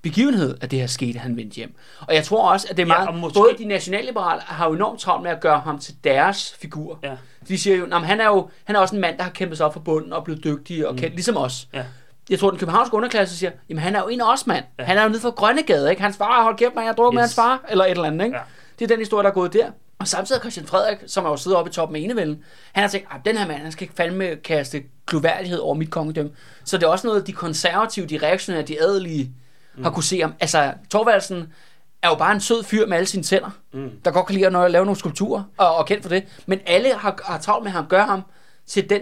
begivenhed, at det her skete, at han vendte hjem. Og jeg tror også, at det er Ja, meget... og måske- Både de nationalliberale har jo enormt travlt med at gøre ham til deres figur. Ja. De siger jo, at han er jo han er også en mand, der har kæmpet sig op for bunden og blevet dygtig og kendt, ligesom os. Ja. Jeg tror, den københavnske underklasse siger, jamen han er jo en af os, mand. Ja. Han er jo nede for Grønnegade, ikke? Hans far har holdt kæft, man, jeg drukket yes. med hans far, eller et eller andet, ikke? Ja. Det er den historie, der er gået der. Og samtidig har Christian Frederik, som er jo siddet oppe i toppen af enevælden, han har tænkt, at den her mand, han skal ikke fandme kaste kluværdighed over mit kongedømme. Så det er også noget, de konservative, de reaktionære, de adelige mm. har kunne se om. Altså, Torvaldsen er jo bare en sød fyr med alle sine tænder, mm. der godt kan lide at lave nogle skulpturer, og, og kendt for det. Men alle har, har travlt med ham, gør ham til den,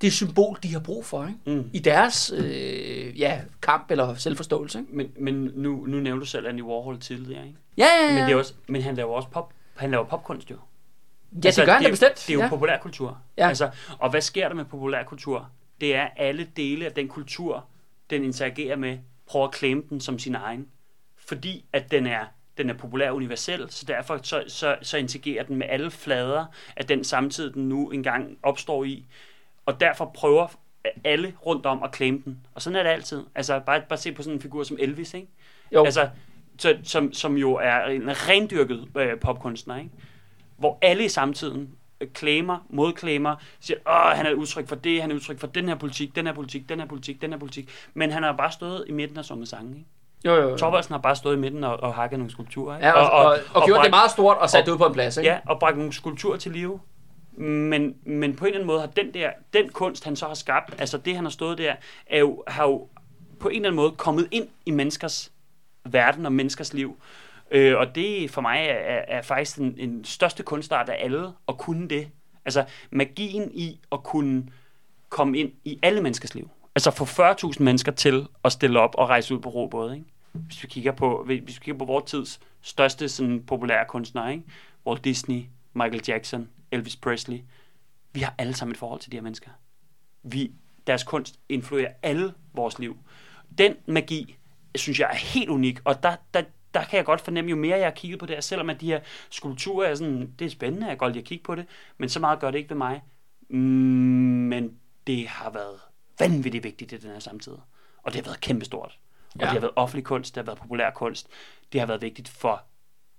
det symbol, de har brug for, ikke? Mm. i deres øh, ja, kamp eller selvforståelse. Ikke? Men, men nu, nu nævnte du selv Andy Warhol tidligere, ikke? Ja, ja, ja. Men, det er også, men han laver også pop, han laver popkunst jo. ja, det gør han da bestemt. Det er jo ja. populærkultur. Ja. Altså, og hvad sker der med populærkultur? Det er alle dele af den kultur, den interagerer med, prøver at claim den som sin egen. Fordi at den er, den er populær og universel, så derfor så, så, så interagerer den med alle flader af den samtid, den nu engang opstår i. Og derfor prøver alle rundt om at claim den. Og sådan er det altid. Altså, bare, bare se på sådan en figur som Elvis, ikke? Jo. Altså, så, som, som jo er en rendyrket øh, popkunstner, ikke? hvor alle i samtiden øh, claimer, modclaimer, siger, åh, han er et udtryk for det, han er et udtryk for den her politik, den her politik, den her politik, den her politik. Men han har bare stået i midten og sunget sange, ikke? Jo, jo, jo. Torvaldsen har bare stået i midten og, og hakket nogle skulpturer, ikke? Ja, og, og, og, og, gjort bragt- det meget stort og sat og- det ud på en plads. Ikke? Ja, og bragt nogle skulpturer til live. Men, men på en eller anden måde har den der, den kunst, han så har skabt, altså det, han har stået der, er jo, har jo på en eller anden måde kommet ind i menneskers verden og menneskers liv. Øh, og det for mig er, er, faktisk den, en største kunstart af alle at kunne det. Altså magien i at kunne komme ind i alle menneskers liv. Altså få 40.000 mennesker til at stille op og rejse ud på robåde, ikke? Hvis vi kigger på, hvis vi kigger på vores tids største sådan, populære kunstnere, ikke? Walt Disney, Michael Jackson, Elvis Presley. Vi har alle sammen et forhold til de her mennesker. Vi, deres kunst influerer alle vores liv. Den magi, synes jeg er helt unik, og der, der, der kan jeg godt fornemme, jo mere jeg har kigget på det, selvom at de her skulpturer er sådan, det er spændende, jeg kan godt lide at kigge på det, men så meget gør det ikke ved mig. Men det har været vanvittigt vigtigt i den her samtid. Og det har været kæmpestort. Og Ja. det har været offentlig kunst, det har været populær kunst. Det har været vigtigt for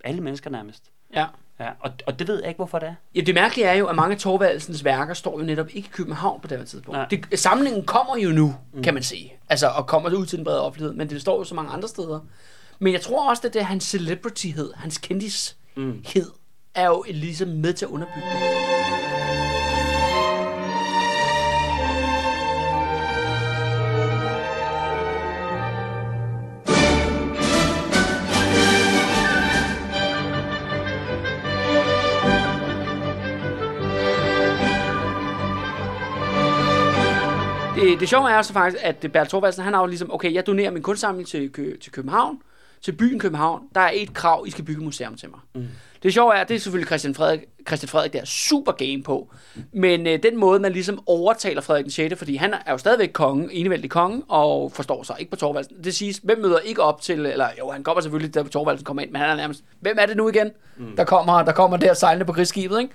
alle mennesker nærmest. Ja. Ja, og, og det ved jeg ikke, hvorfor det er. Ja, det mærkelige er jo, at mange af Torvaldsens værker står jo netop ikke i København på det her tidspunkt. Nej. Det, samlingen kommer jo nu, mm. kan man sige. Altså, og kommer ud til den brede offentlighed, men det står jo så mange andre steder. Men jeg tror også, at det er hans celebrityhed, hans kendished, mm. er jo ligesom med til at underbygge det. Det, det sjove er så faktisk, at Bertel Thorvaldsen, han har jo ligesom, okay, jeg donerer min kunstsamling til, Kø- til København, til byen København. Der er et krav, I skal bygge et museum til mig. Mm. Det sjove er, det er selvfølgelig Christian Frederik, Christian Frederik, der er super game på. Men øh, den måde, man ligesom overtaler Frederik den 6., fordi han er jo stadigvæk konge, enevældig konge, og forstår sig ikke på Torvaldsen. Det siges, hvem møder ikke op til, eller jo, han kommer selvfølgelig, da Torvaldsen kommer ind, men han er nærmest, hvem er det nu igen, mm. der, kommer, der kommer der sejlende på krigsskibet, ikke?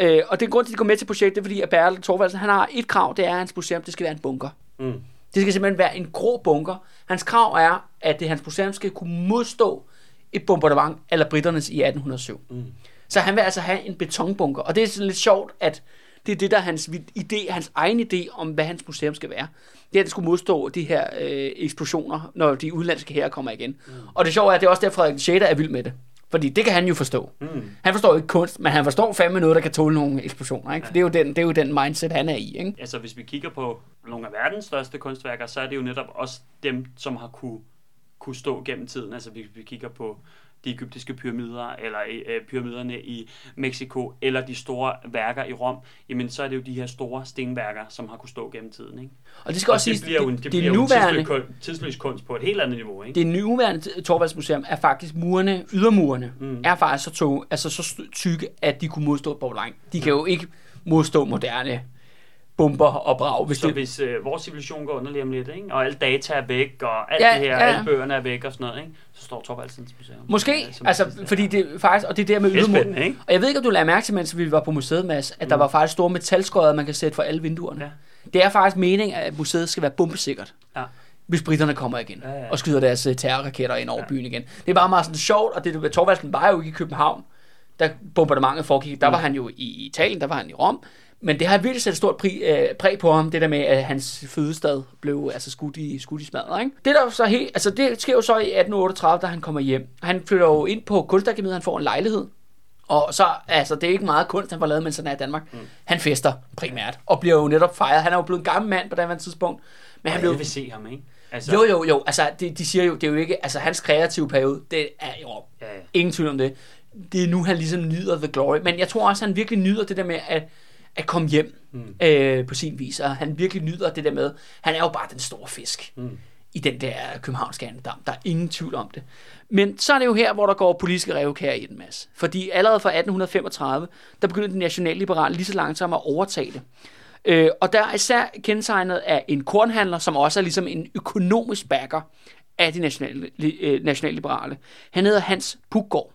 Øh, og det er grund til, at de går med til projektet, fordi at Bertel Thorvaldsen, han har et krav, det er, at hans museum, det skal være en bunker. Mm. Det skal simpelthen være en grå bunker. Hans krav er, at det, hans museum skal kunne modstå et bombardement eller britternes i 1807. Mm. Så han vil altså have en betonbunker. Og det er sådan lidt sjovt, at det er det, der er hans idé, hans egen idé om, hvad hans museum skal være. Det er, at det skulle modstå de her øh, eksplosioner, når de udenlandske her kommer igen. Mm. Og det sjove er, at det er også der, Frederik VI er vild med det. Fordi det kan han jo forstå. Mm. Han forstår ikke kunst, men han forstår fandme noget, der kan tåle nogle eksplosioner. Ikke? For det er, jo den, det er jo den mindset, han er i. Ikke? Altså, hvis vi kigger på nogle af verdens største kunstværker, så er det jo netop også dem, som har kunne kunne stå gennem tiden. Altså hvis vi kigger på de egyptiske pyramider, eller øh, pyramiderne i Mexico, eller de store værker i Rom, jamen så er det jo de her store stenværker, som har kunne stå gennem tiden. Ikke? Og det skal også det siges, bliver jo det, det, det, bliver jo en nuværende, tidsløs, kun- tidsløs kunst på et helt andet niveau. Ikke? det nuværende Torvaldsmuseum er faktisk murene, ydermurene, Mm. er faktisk så, to, altså så tykke, at de kunne modstå bombardement. De kan jo ikke modstå moderne bomber og brag, hvis Så det, hvis øh, vores civilisation går under lige om lidt, ikke? og alle data er væk, og alt Ja, det her, ja. alle bøgerne er væk og sådan noget, ikke? så står Thorvaldsens museum. Måske, øh, som altså, sidste. fordi det er faktisk, og det er der med er ikke? Og jeg ved ikke, om du lagde mærke til, mens vi var på museet, Mads, at der Mm. var faktisk store metalskodder, man kan sætte for alle vinduerne. Ja. Det er faktisk meningen, at museet skal være bombesikkert. Ja. Hvis britterne kommer igen Ja, ja. og skyder deres øh, terrorraketter ind over Ja. byen igen. Det er bare meget sådan sjovt, og det, Torvaldsen var jo ikke i København, da bombardementet foregik. Der var Mm. han jo i Italien, der var han i Rom. Men det har virkelig sat et stort pri, øh, præg på ham, det der med, at hans fødestad blev altså skudt i, skudt i smadret. Ikke? Det, der så helt, altså det sker jo så i 1838, da han kommer hjem. Han flytter jo ind på Kunstakademiet, han får en lejlighed. Og så, altså, det er ikke meget kunst, han får lavet, mens han er i Danmark. Mm. Han fester primært, og bliver jo netop fejret. Han er jo blevet en gammel mand på det tidspunkt. Men han blev, vil se ham, ikke? Altså, jo, jo, jo. Altså, det, de siger jo, det er jo ikke... Altså, hans kreative periode, det er Rom. Ja, ja. Ingen tvivl om det. Det er nu, han ligesom nyder The Glory. Men jeg tror også, han virkelig nyder det der med at, at komme hjem Mm. øh, på sin vis. Og han virkelig nyder det der med... Han er jo bare den store fisk Mm. i den der københavnske andedam. Der er ingen tvivl om det. Men så er det jo her, hvor der går politiske revkager i den masse. Fordi allerede fra 1835, der begynder de nationalliberale lige så langsomt at overtage det. Øh, og der er især kendetegnet af en kornhandler, som også er ligesom en økonomisk backer af de nationale, øh, nationalliberale. Han hedder Hans Puggaard.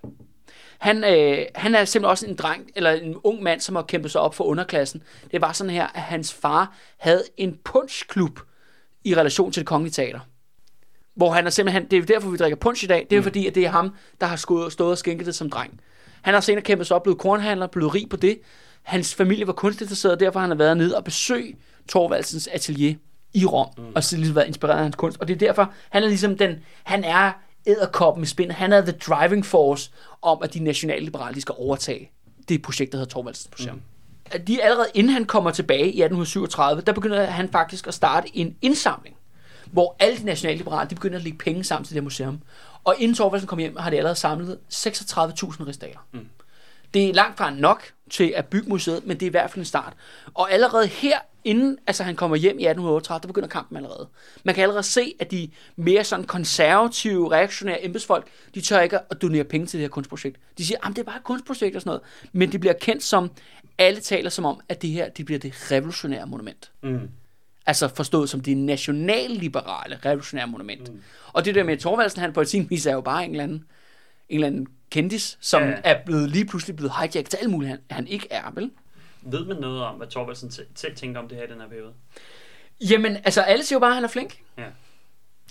Han, øh, han er simpelthen også en dreng, eller en ung mand, som har kæmpet sig op for underklassen. Det var sådan her, at hans far havde en punchklub i relation til det kongelige teater. Hvor han er simpelthen, det er derfor, vi drikker punch i dag, det er mm. fordi, at det er ham, der har stået og skænket det som dreng. Han har senere kæmpet sig op, blevet kornhandler, blevet rig på det. Hans familie var kunstinteresseret, og derfor har han været nede og besøgt Thorvaldsens atelier i Rom, mm. og så ligesom været inspireret af hans kunst. Og det er derfor, han er ligesom den, han er æderkoppen i spindet. Han er the driving force om, at de nationalliberale skal overtage det projekt, der hedder Thorvaldsens Museum. Mm. De allerede inden han kommer tilbage i 1837, der begynder han faktisk at starte en indsamling, hvor alle de nationalliberale, de begynder at lægge penge sammen til det museum. Og inden Thorvaldsen kom hjem, har de allerede samlet 36.000 rigsdaler. Mm. Det er langt fra nok til at bygge museet, men det er i hvert fald en start. Og allerede her, inden altså han kommer hjem i 1838, der begynder kampen allerede. Man kan allerede se, at de mere sådan konservative, reaktionære embedsfolk, de tør ikke at donere penge til det her kunstprojekt. De siger, at det er bare et kunstprojekt og sådan noget. Men det bliver kendt som, alle taler som om, at det her det bliver det revolutionære monument. Mm. Altså forstået som det nationalliberale revolutionære monument. Mm. Og det der med Thorvaldsen, han på sin vis er jo bare en eller anden, en eller anden kendis, som ja. er blevet lige pludselig blevet hijacket til alt muligt, han, han ikke er, vel? Ved man noget om, hvad Thorvaldsen se- selv tænker om det her i den her periode? Jamen, altså alle siger jo bare, at han er flink. Ja.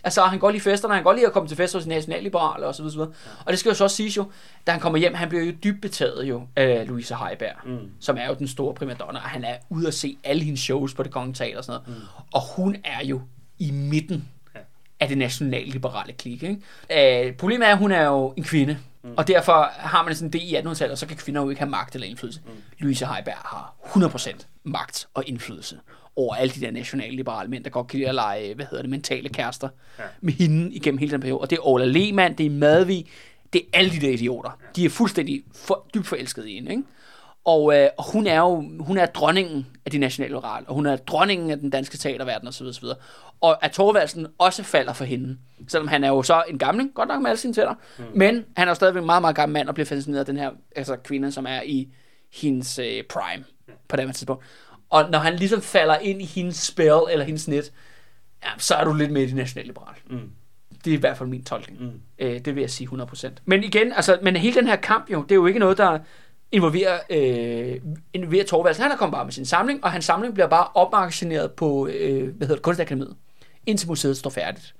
Altså, han går lige festerne, han går lige at komme til fest hos nationalliberale og så videre. Ja. Og det skal jo så også siges jo, da han kommer hjem, han bliver jo dybt betaget jo af Louise Heiberg, Mm. som er jo den store primadonna, og han er ude at se alle hendes shows på det kongelige teater og sådan noget. Mm. Og hun er jo i midten. Af det nationalliberale klik. Ikke? Øh, problemet er, at hun er jo en kvinde, mm. og derfor har man sådan det i 1800-tallet, og så kan kvinder jo ikke have magt eller indflydelse. Mm. Louise Heiberg har 100% magt og indflydelse over alle de der nationalliberale mænd, der godt kan lide at lege, hvad hedder det, mentale kærester Ja. med hende igennem hele den periode. Og det er Ola Lehmann, det er Madvig, det er alle de der idioter. De er fuldstændig for, dybt forelskede i hende, ikke? Og, øh, og hun er jo hun er dronningen af de nationalliberale, og hun er dronningen af den danske teaterverden osv. osv. Og at Thorvaldsen også falder for hende, selvom han er jo så en gamling, godt nok med alle sine tænder, mm. men han er jo stadigvæk en meget, meget gammel mand og bliver fascineret af den her altså, kvinde, som er i hendes øh, prime på det her tidspunkt. Og når han ligesom falder ind i hendes spell eller hendes net, ja, så er du lidt med i de nationalliberale. Mm. Det er i hvert fald min tolkning. Mm. Øh, det vil jeg sige 100%. Men igen, altså, men hele den her kamp jo, det er jo ikke noget, der involverer, øh, involverer Thorvaldsen. Han er kommet bare med sin samling, og hans samling bliver bare opmagasineret på øh, hvad hedder det, Kunstakademiet, indtil museet står færdigt.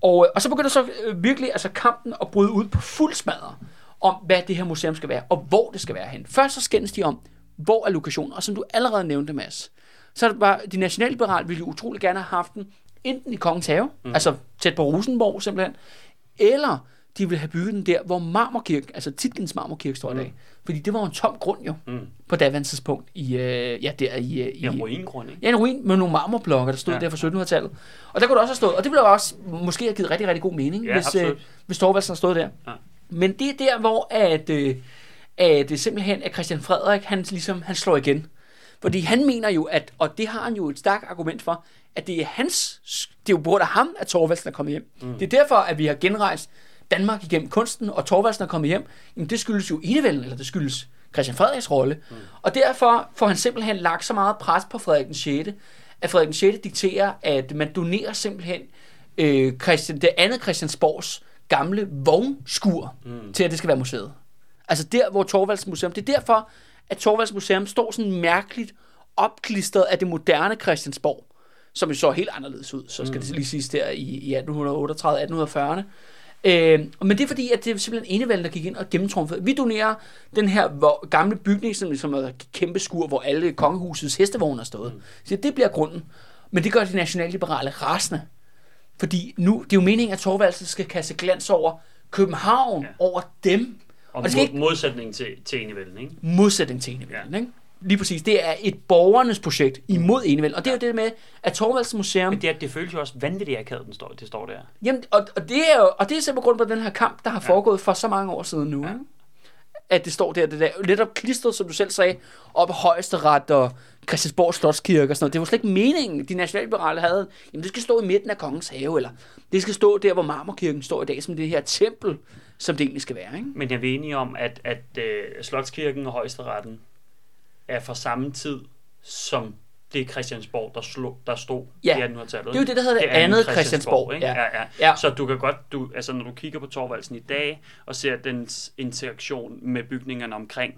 Og, øh, og så begynder så øh, virkelig altså kampen at bryde ud på fuld smadre om, hvad det her museum skal være, og hvor det skal være hen. Først så skændes de om, hvor er lokationen, og som du allerede nævnte, Mads, så det bare, de nationalliberale ville jo utrolig gerne have haft den, enten i Kongens Have, mm. altså tæt på Rosenborg simpelthen, eller de ville have bygget den der, hvor Marmorkirken, altså Titkens Marmorkirke står i dag. Fordi det var en tom grund jo, Mm. på daværende tidspunkt, i, øh, ja, der i, øh, i, Ja, ruingrund, ikke? Ja, en ruin med nogle marmorblokke, der stod ja. Der fra 1700-tallet. Og der kunne det også have stået, og det ville også måske have givet rigtig, rigtig god mening, Ja, hvis, øh, hvis Thorvaldsen havde stået der. Ja. Men det er der, hvor at, øh, at det simpelthen, at Christian Frederik, han, ligesom, han slår igen. Fordi han mener jo, at, og det har han jo et stærkt argument for, at det er hans, det er jo både af ham, at Thorvaldsen er kommet hjem. Mm. Det er derfor, at vi har genrejst Danmark igennem kunsten, og Thorvaldsen er kommet hjem. Jamen det skyldes jo enevælden, eller det skyldes Christian Frederiks rolle. Mm. Og derfor får han simpelthen lagt så meget pres på Frederik den 6., at Frederik den 6. dikterer, at man donerer simpelthen øh, Christian, det andet Christiansborgs gamle vognskur mm. til, at det skal være museet. Altså der, hvor Torvalds Museum, det er derfor, at Torvalds Museum står sådan mærkeligt opklistret af det moderne Christiansborg, som jo så helt anderledes ud, så skal mm. det lige siges der i, i 1838-1840'erne. Øh, men det er fordi, at det er simpelthen enevælden, der gik ind og gennemtrumfede. Vi donerer den her hvor, gamle bygning, som, som er et kæmpe skur, hvor alle kongehusets hestevogne har stået. Mm. Så det bliver grunden. Men det gør de nationalliberale rasende. Fordi nu, det er jo meningen, at Torvaldsen skal kaste glans over København, ja. Over dem, Og, Og det skal mod, modsætning til, til enevælden, ikke? modsætning til enevælden. Ja. Ikke? Lige præcis. Det er et borgernes projekt imod enevælden. Og det er jo det med, at Torvalds Museum... Men det, er- det føles jo også vanvittigt akavet, den står, det står der. Jamen, og, og, det er jo, og det er simpelthen grund på den her kamp, der har foregået for så mange år siden nu. Ja. At det står der, det der lidt op klistret, som du selv sagde, op højesteret og Christiansborg Slotskirke og sådan noget. Det var slet ikke meningen, de nationalliberale havde. Jamen, det skal stå i midten af kongens have, eller det skal stå der, hvor Marmorkirken står i dag, som det her tempel, som det egentlig skal være. Ikke? Men jeg er enige om, at, at uh, Slotskirken og Højesteretten er fra samme tid, som det Christiansborg, der, slog, der stod Ja. i 1800-tallet. Det er jo det, der hedder det andet Christiansborg, ikke? ja. Ja. Ja, Ja. Så du kan godt, du, altså når du kigger på Torvaldsen i dag, og ser dens interaktion med bygningerne omkring,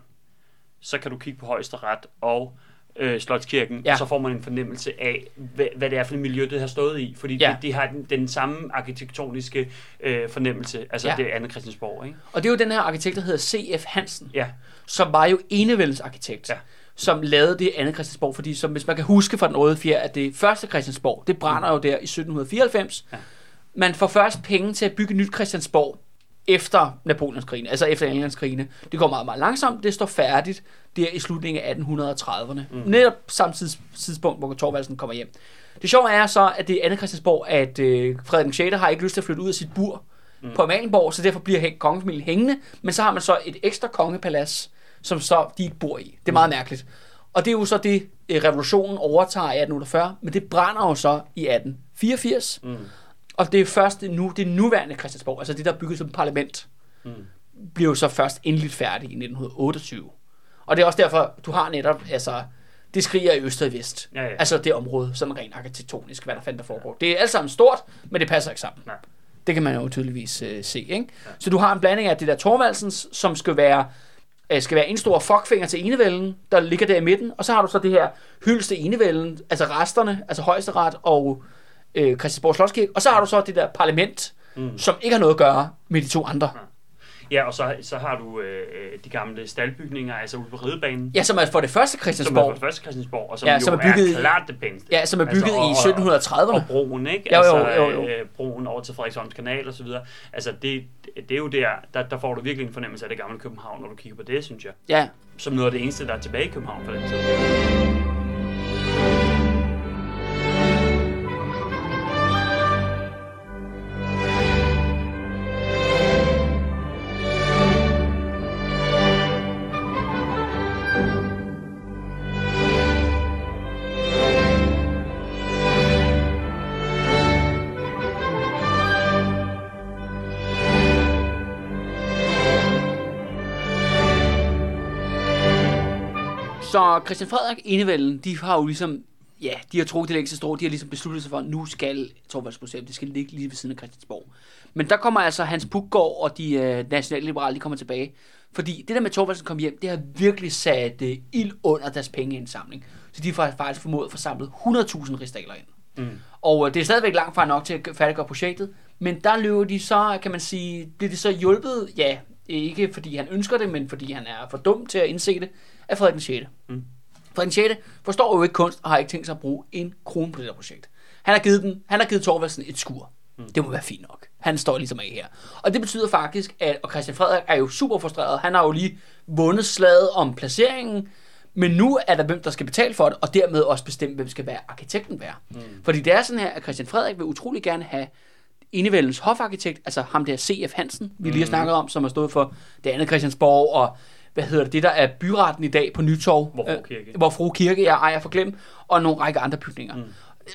så kan du kigge på Højesteret og øh, Slotskirken, Ja. ja. så får man en fornemmelse af, hvad, hvad det er for et miljø, det har stået i. Fordi Ja. ja. de, de har den, den samme arkitektoniske øh, fornemmelse, altså ja. det andet Christiansborg, ikke? Og det er jo den her arkitekt, der hedder C.F. Hansen. Ja, som var jo enevældens arkitekt, ja. Som lavede det andet Christiansborg, fordi som, hvis man kan huske fra den røde fjer, at det første Christiansborg, det brænder jo der i 1794. Ja. Man får først penge til at bygge nyt Christiansborg efter Napoleonskrigene, altså efter Englandskrigene. Det går meget, meget langsomt. Det står færdigt der i slutningen af 1830'erne. Mm. Netop samme tids, tidspunkt, hvor Torvaldsen kommer hjem. Det sjove er så, at det er andet Christiansborg, at øh, Frederik den 6. har ikke lyst til at flytte ud af sit bur mm. på Amalienborg, så derfor bliver kongefamilien hængende. Men så har man så et ekstra kongepalads, som så de ikke bor i. Det er meget mærkeligt. Og det er jo så det, øh, revolutionen overtager i 1848, men det brænder jo så i 1884. Mm. Og det er først nu, det nuværende Christiansborg, altså det, der er bygget som parlament, mm. bliver jo så først endeligt færdigt i 1928. Og det er også derfor, du har netop, altså, det skriger i øst og i vest. Ja, ja. Altså det område, sådan rent arkitektonisk, hvad der fandt der foregår. Det er alt sammen stort, men det passer ikke sammen. Nej. Det kan man jo tydeligvis øh, se. Ikke? Ja. Så du har en blanding af det der Torvaldsens, som skal være, øh, skal være en stor fuckfinger til enevælden, der ligger der i midten, og så har du så det her hyldeste enevælden, altså resterne, altså højesteret og øh, Christiansborg Slotskirke, og så har du så det der parlament, mm. som ikke har noget at gøre med de to andre. Ja, og så, så har du øh, de gamle staldbygninger, altså ude på ridebanen, Ja, som er for det første som er Christiansborg, på første Christiansborg, og som Ja, jo som er bygget er klart det pæneste. ja, som er bygget Altså, og- i 1730'erne. Og broen, ikke? Jo, jo, altså, jo, jo. Øh, broen over til Frederiksholms kanal og så videre. Altså, det, det er jo der, der, der får du virkelig en fornemmelse af det gamle København, når du kigger på det, synes jeg. Ja, Som noget af det eneste, der er tilbage i København for den tid. Så Christian Frederik Enevælden, de har jo ligesom, ja, de har trukket det længste strå, de har ligesom besluttet sig for, at nu skal Torvalds Museum, det skal ligge lige ved siden af Christiansborg. Men der kommer altså Hans Puggaard og de øh, nationalliberale, de kommer tilbage. Fordi det der med Torvaldsen kom hjem, det har virkelig sat øh, ild under deres pengeindsamling. Så de har faktisk formået at få samlet 100.000 rigsdaler ind. Mm. Og øh, det er stadigvæk langt fra nok til at færdiggøre projektet. Men der løber de så, kan man sige, bliver de så hjulpet, ja, ikke fordi han ønsker det, men fordi han er for dum til at indse det, af Frederik den 6. Mm. Frederik den 6. forstår jo ikke kunst, og har ikke tænkt sig at bruge en krone på det der projekt. Han har givet, den, han har givet Torvaldsen et skur. Mm. Det må være fint nok. Han står ligesom af her. Og det betyder faktisk, at og Christian Frederik er jo super frustreret. Han har jo lige vundet slaget om placeringen, men nu er der hvem, der skal betale for det, og dermed også bestemme, hvem skal være arkitekten være. Mm. Fordi det er sådan her, at Christian Frederik vil utrolig gerne have enevældens hofarkitekt, altså ham der C.F. Hansen, vi lige har snakket om, som har stået for det andet Christiansborg, og hvad hedder det, det der er byretten i dag på Nytorv, Vor Frue øh, Kirke. hvor Frue Kirke er ejer for glem, og nogle række andre bygninger. Mm.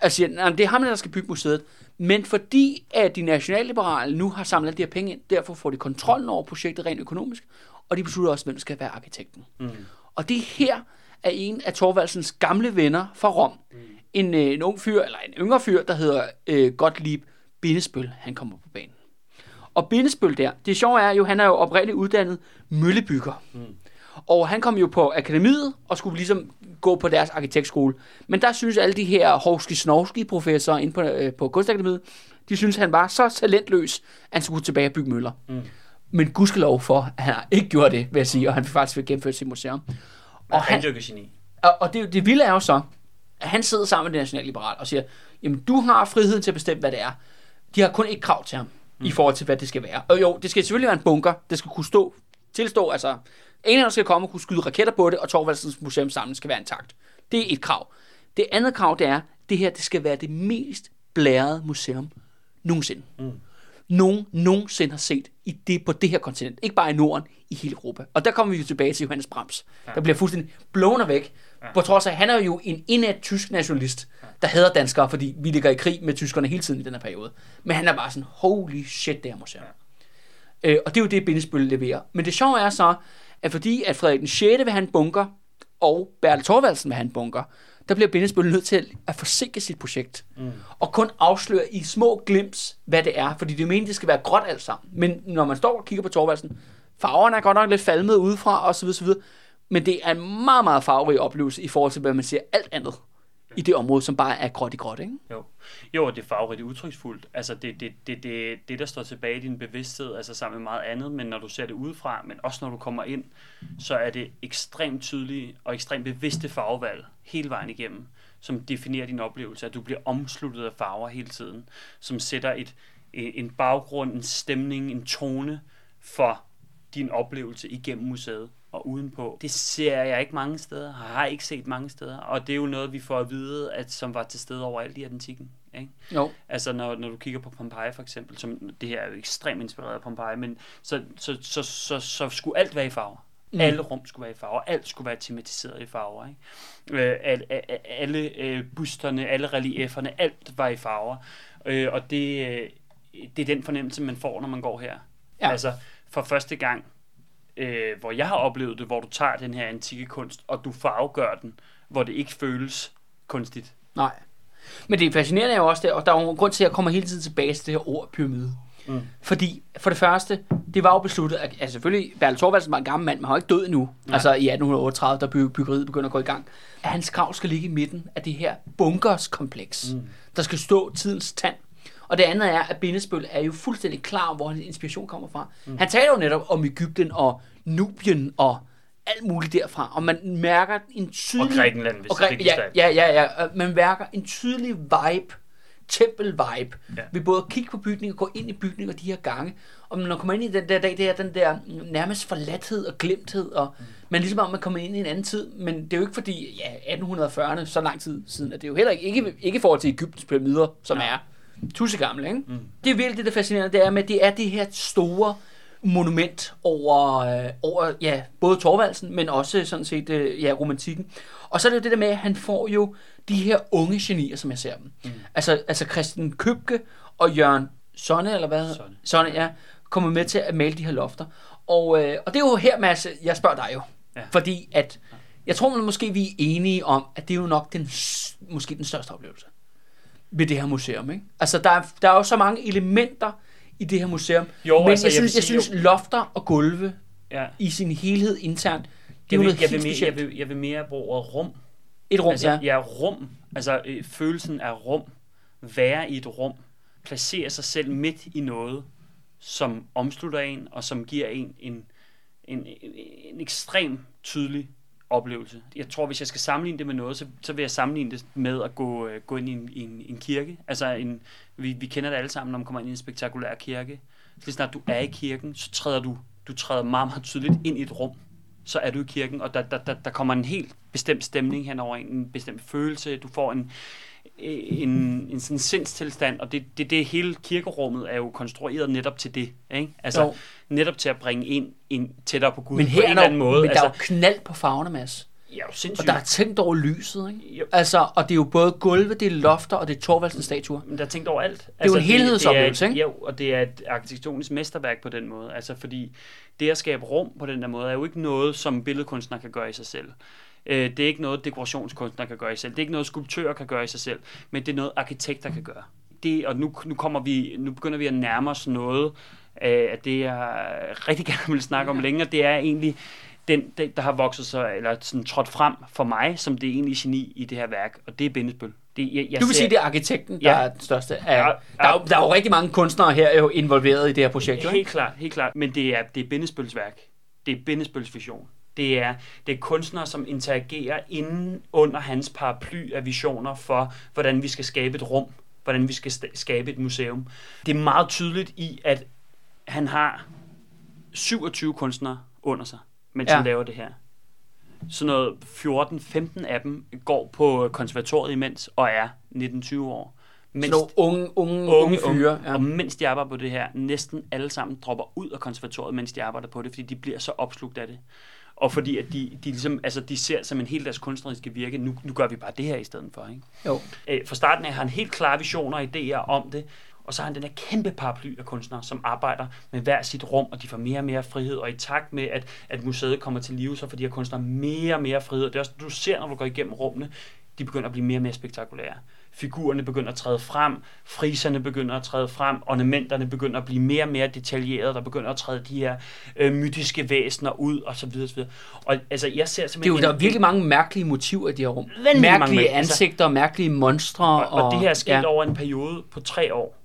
Altså, nej, det er ham, der skal bygge museet. Men fordi at de nationalliberale nu har samlet alle de her penge ind, derfor får de kontrollen over projektet rent økonomisk, og de beslutter også, hvem skal være arkitekten. Mm. Og det her er en af Thorvaldsens gamle venner fra Rom. Mm. En, øh, en ung fyr, eller en yngre fyr, der hedder øh, Gottlieb Bindesbøl, han kommer på banen. Og Bindesbøl der, det sjove er jo, han er jo oprindeligt uddannet møllebygger. Mm. Og han kom jo på akademiet og skulle ligesom gå på deres arkitektskole. Men der synes alle de her hovski snovski professorer inde på, øh, på kunstakademiet, de synes han var så talentløs, at han skulle tilbage og bygge møller. Mm. Men gudskelov for, at han ikke gjorde det, vil jeg sige, og han faktisk fik gennemført sit museum. Og han dyrker geni. Og, og det, det vilde er jo så, at han sidder sammen med det nationalliberale og siger, jamen du har friheden til at bestemme, hvad det er. De har kun et krav til ham, mm. i forhold til, hvad det skal være. Og jo, det skal selvfølgelig være en bunker. Det skal kunne stå, tilstå, altså englænder skal komme og kunne skyde raketter på det, og Torvaldsens museum sammen skal være intakt. Det er et krav. Det andet krav, det er, det her det skal være det mest blærede museum nogensinde. Mm. Nogen nogensinde har set i det, på det her kontinent. Ikke bare i Norden, i hele Europa. Og der kommer vi jo tilbage til Johannes Brahms, ja. der bliver fuldstændig blown væk. Ja. På trods af, at han er jo en indad tysk nationalist, der hader danskere, fordi vi ligger i krig med tyskerne hele tiden i den her periode. Men han er bare sådan, holy shit, det her museum. Ja. Øh, og det er jo det, Bindesbøl leverer. Men det sjove er så, at fordi at Frederik den 6. vil have en bunker, og Bertel Thorvaldsen vil have en bunker, der bliver Bindesbøl nødt til at forsinke sit projekt. Mm. Og kun afsløre i små glimps, hvad det er. Fordi det er meningen, det skal være gråt alt sammen. Men når man står og kigger på Thorvaldsen, farverne er godt nok lidt falmet udefra, så videre. Men det er en meget, meget farverig oplevelse i forhold til, hvad man ser alt andet i det område, som bare er gråt i gråt, ikke? Jo, jo og det er farverigt udtryksfuldt. Altså, det, det, det, det, det, der står tilbage i din bevidsthed, altså sammen med meget andet, men når du ser det udefra, men også når du kommer ind, så er det ekstremt tydelige og ekstremt bevidste farvevalg hele vejen igennem, som definerer din oplevelse, at du bliver omsluttet af farver hele tiden, som sætter et, en baggrund, en stemning, en tone for din oplevelse igennem museet og udenpå. Det ser jeg ikke mange steder, har ikke set mange steder, og det er jo noget, vi får at vide, at som var til stede overalt i antikken. Ikke? Jo. Altså når, når du kigger på Pompeji for eksempel, som det her er jo ekstremt inspireret af Pompeji, men så, så, så, så, så skulle alt være i farver. Mm. Alle rum skulle være i farver, alt skulle være tematiseret i farver. Ikke? Øh, alle alle øh, busterne, alle reliefferne, alt var i farver. Øh, og det, øh, det er den fornemmelse, man får, når man går her. Ja. Altså for første gang øh, hvor jeg har oplevet det, hvor du tager den her antikke kunst, og du farvegør den, hvor det ikke føles kunstigt. Nej. Men det fascinerende er jo også det, og der er jo en grund til, at jeg kommer hele tiden tilbage til det her ord pyramide. Mm. Fordi, for det første, det var jo besluttet, at altså selvfølgelig, Bertel Thorvaldsen var en gammel mand, men han var ikke død endnu. Nej. Altså i 1838, da by- byggeriet begynder at gå i gang. At hans grav skal ligge i midten af det her bunkerskompleks, mm. der skal stå tidens tand. Og det andet er, at Bindesbøl er jo fuldstændig klar hvor hans inspiration kommer fra. Mm. Han taler jo netop om Ægypten og Nubien og alt muligt derfra, og man mærker en tydelig... Og Grækenland, hvis og det er Græ- ja, ja, ja, ja, man mærker en tydelig vibe, tempel-vibe, Ja. ja. ved både at kigge på bygninger, gå ind i bygninger de her gange, og når man kommer ind i den der dag, det er den der nærmest forladthed og glemthed, og mm. man ligesom om man kommer ind i en anden tid, men det er jo ikke fordi, ja, 1840'erne, så lang tid siden, at det er jo heller ikke, ikke, ikke i forhold til Ægyptens pyramider, som Ja. er tusse gamle, ikke? Mm. Det er virkelig det, der er fascinerende, det er med, det er det her store monument over, øh, over ja, både Torvaldsen, men også sådan set øh, ja, romantikken. Og så er det jo det der med, at han får jo de her unge genier, som jeg ser dem. Mm. Altså, altså Christian Købke og Jørgen Sonne, eller hvad? Sonne. Sonne, ja, kommer med til at male de her lofter. Og, øh, og det er jo her, Mads, jeg spørger dig jo. Ja. Fordi at, jeg tror måske, vi er enige om, at det er jo nok den, måske den største oplevelse ved det her museum. Ikke? Altså, der er, der er jo så mange elementer i det her museum. Jo, men altså, jeg, jeg synes, jeg, sige, synes, lofter og gulve Ja. i sin helhed internt, det er Jeg vil, noget jeg, vil mere, jeg, vil, jeg vil mere bruge ordet rum. Et rum, altså, ja. ja, rum. Altså øh, følelsen af rum. Være i et rum. Placere sig selv midt i noget, som omslutter en, og som giver en en, en, en, en ekstrem tydelig oplevelse. Jeg tror, hvis jeg skal sammenligne det med noget, så, så vil jeg sammenligne det med at gå, øh, gå ind i en, i en, en kirke. Altså, en, vi, vi kender det alle sammen, når man kommer ind i en spektakulær kirke. Så lige snart du er i kirken, så træder du, du træder meget, meget tydeligt ind i et rum. Så er du i kirken, og der, der, der, der kommer en helt bestemt stemning henover, en bestemt følelse. Du får en, en, en sådan sindstilstand, og det, det, det hele kirkerummet er jo konstrueret netop til det. Ikke? Altså Jo netop til at bringe ind, ind tættere på Gud Men på her en er eller anden måde. men der er altså, jo knald på farverne, Mads. ja, jo Og sindssygt. der er tænkt over lyset, ikke? Jo. Altså, og det er jo både gulve, det er lofter, og det er Torvaldsens statuer. Men der er tænkt over alt. Altså, er jo en helhedsoplevelse, det, det er, ikke? Jo, og det er et arkitektonisk mesterværk på den måde. Altså, fordi det at skabe rum på den der måde, er jo ikke noget, som billedkunstner kan gøre i sig selv. Øh, Det er ikke noget, dekorationskunstner kan gøre i sig selv. Det er ikke noget, skulptører kan gøre i sig selv. Men det er noget, arkitekter kan gøre. Det, og nu, nu, kommer vi, nu begynder vi at nærme os noget af af det, jeg rigtig gerne vil snakke om længere. Det er egentlig den, der har vokset sig, eller sådan trådt frem for mig, som det egentlige geni i det her værk, og det er Bindesbøl. Det, jeg, jeg Du vil ser- sige, det er arkitekten, der Ja. er den største af... Ja, Der, er, jo- der er jo rigtig mange kunstnere her jo involveret i det her projekt, Helt ikke? klart, helt klart. Men det er, det er Bindesbøls værk. Det er Bindesbøls vision. Det er, det er kunstnere, som interagerer inden under hans paraply af visioner for, hvordan vi skal skabe et rum, hvordan vi skal skabe et museum. Det er meget tydeligt i, at han har 27 kunstnere under sig, mens Ja. han laver det her. Sådan noget 14-15 af dem går på konservatoriet imens og er 19-20 år. Mens, Sådan unge, unge, unge, unge fyre. Ja. Og mens de arbejder på det her, næsten alle sammen dropper ud af konservatoriet, mens de arbejder på det, fordi de bliver så opslugt af det. Og fordi at de, de, ligesom, altså, de ser som en helt deres kunstneriske virke, nu, nu gør vi bare det her i stedet for. Ikke? Jo. Øh, fra starten af har han helt klare visioner og idéer om det, og så har han den her kæmpe paraply af kunstnere, som arbejder med hver sit rum, og de får mere og mere frihed, og i takt med, at, at museet kommer til live, så får de her kunstnere mere og mere frihed. Det er også, du ser, når du går igennem rummene, de begynder at blive mere og mere spektakulære. Figurerne begynder at træde frem, friserne begynder at træde frem, ornamenterne begynder at blive mere og mere detaljerede, der begynder at træde de her øh, mytiske væsener ud, og så videre, så videre. Og altså, jeg ser Det er simpelthen... jo, der er virkelig mange mærkelige motiver i de her rum. Mange Mærkelige mærkelige- altså- ansigter, mærkelige monstre. Og, og, Og, det her er sket ja. over en periode på tre år,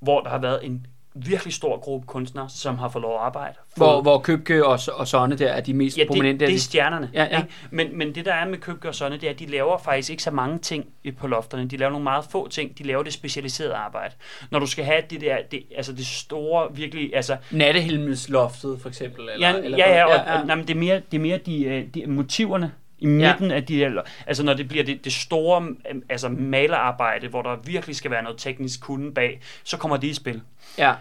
hvor der har været en virkelig stor gruppe kunstnere, som har fået lov at arbejde. Hvor, Fået- hvor Købke og, og Sonne der er de mest ja, prominente. det, af det de- er stjernerne. Ja, ja. Ikke? Men, men det der er med Købke og Sonne, det er, at de laver faktisk ikke så mange ting i- på lofterne. De laver nogle meget få ting. De laver det specialiserede arbejde. Når du skal have det der, det, altså det store, virkelig, altså Nattehimmelsloftet, for eksempel. Eller, ja, eller, ja, ja, og, ja, ja, Nej, men det er mere, det er mere de, øh, de motiverne i midten ja. af de her, altså når det bliver det, det store øh, altså malerarbejde, hvor der virkelig skal være noget teknisk kunde bag, så kommer det i spil. ja.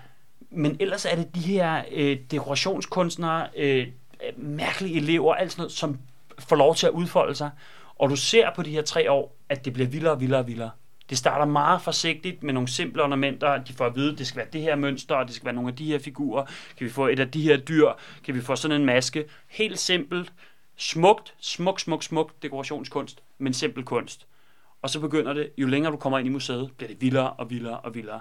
Men ellers er det de her øh, dekorationskunstnere, øh, mærkelige elever, alt sådan noget, som får lov til at udfolde sig. Og du ser på de her tre år, at det bliver vildere og vildere og vildere. Det starter meget forsigtigt med nogle simple ornamenter. De får at vide, at det skal være det her mønster, og det skal være nogle af de her figurer. Kan vi få et af de her dyr? Kan vi få sådan en maske? Helt simpelt. Smukt, smuk, smuk, smuk dekorationskunst, men simpel kunst. Og så begynder det, jo længere du kommer ind i museet, bliver det vildere og vildere og vildere.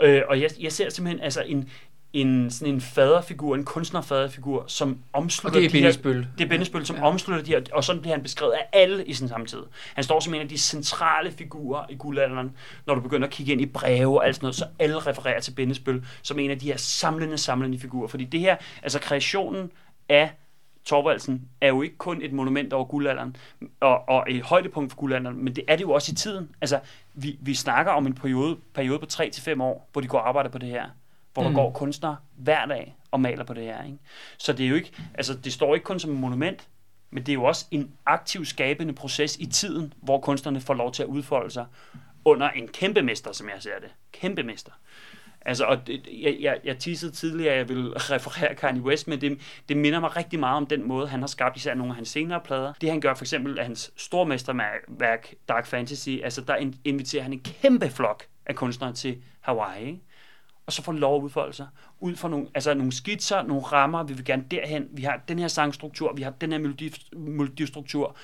Øh, og jeg, jeg ser simpelthen altså en, en, sådan en faderfigur, en kunstnerfaderfigur, som omslutter Og det er de her, Bindesbøl. det er Bindesbøl, som ja. omslutter de her, og sådan bliver han beskrevet af alle i sin samtid. Han står som en af de centrale figurer i guldalderen, når du begynder at kigge ind i breve og alt sådan noget, så alle refererer til Bindesbøl som en af de her samlende, samlende figurer. Fordi det her, altså kreationen af Torvaldsen er jo ikke kun et monument over guldalderen, og, og et højdepunkt for guldalderen, men det er det jo også i tiden. Altså, vi, vi snakker om en periode, periode på 3-5 år, hvor de går og arbejder på det her. Hvor mm. Der går kunstnere hver dag og maler på det her. Ikke? Så det er jo ikke, altså det står ikke kun som et monument, men det er jo også en aktiv skabende proces i tiden, hvor kunstnerne får lov til at udfolde sig under en kæmpe mester, som jeg ser det. Kæmpe mester. Altså, og det, jeg, jeg, jeg teasede tidligere, at jeg vil referere Kanye West, men det, det minder mig rigtig meget om den måde, han har skabt især nogle af hans senere plader. Det han gør for eksempel af hans stormesterværk Dark Fantasy, altså der inviterer han en kæmpe flok af kunstnere til Hawaii, ikke? og så får lov at udfolde sig. Ud fra nogle, altså nogle skitser, nogle rammer, vi vil gerne derhen, vi har den her sangstruktur, vi har den her melodi, melodistruktur,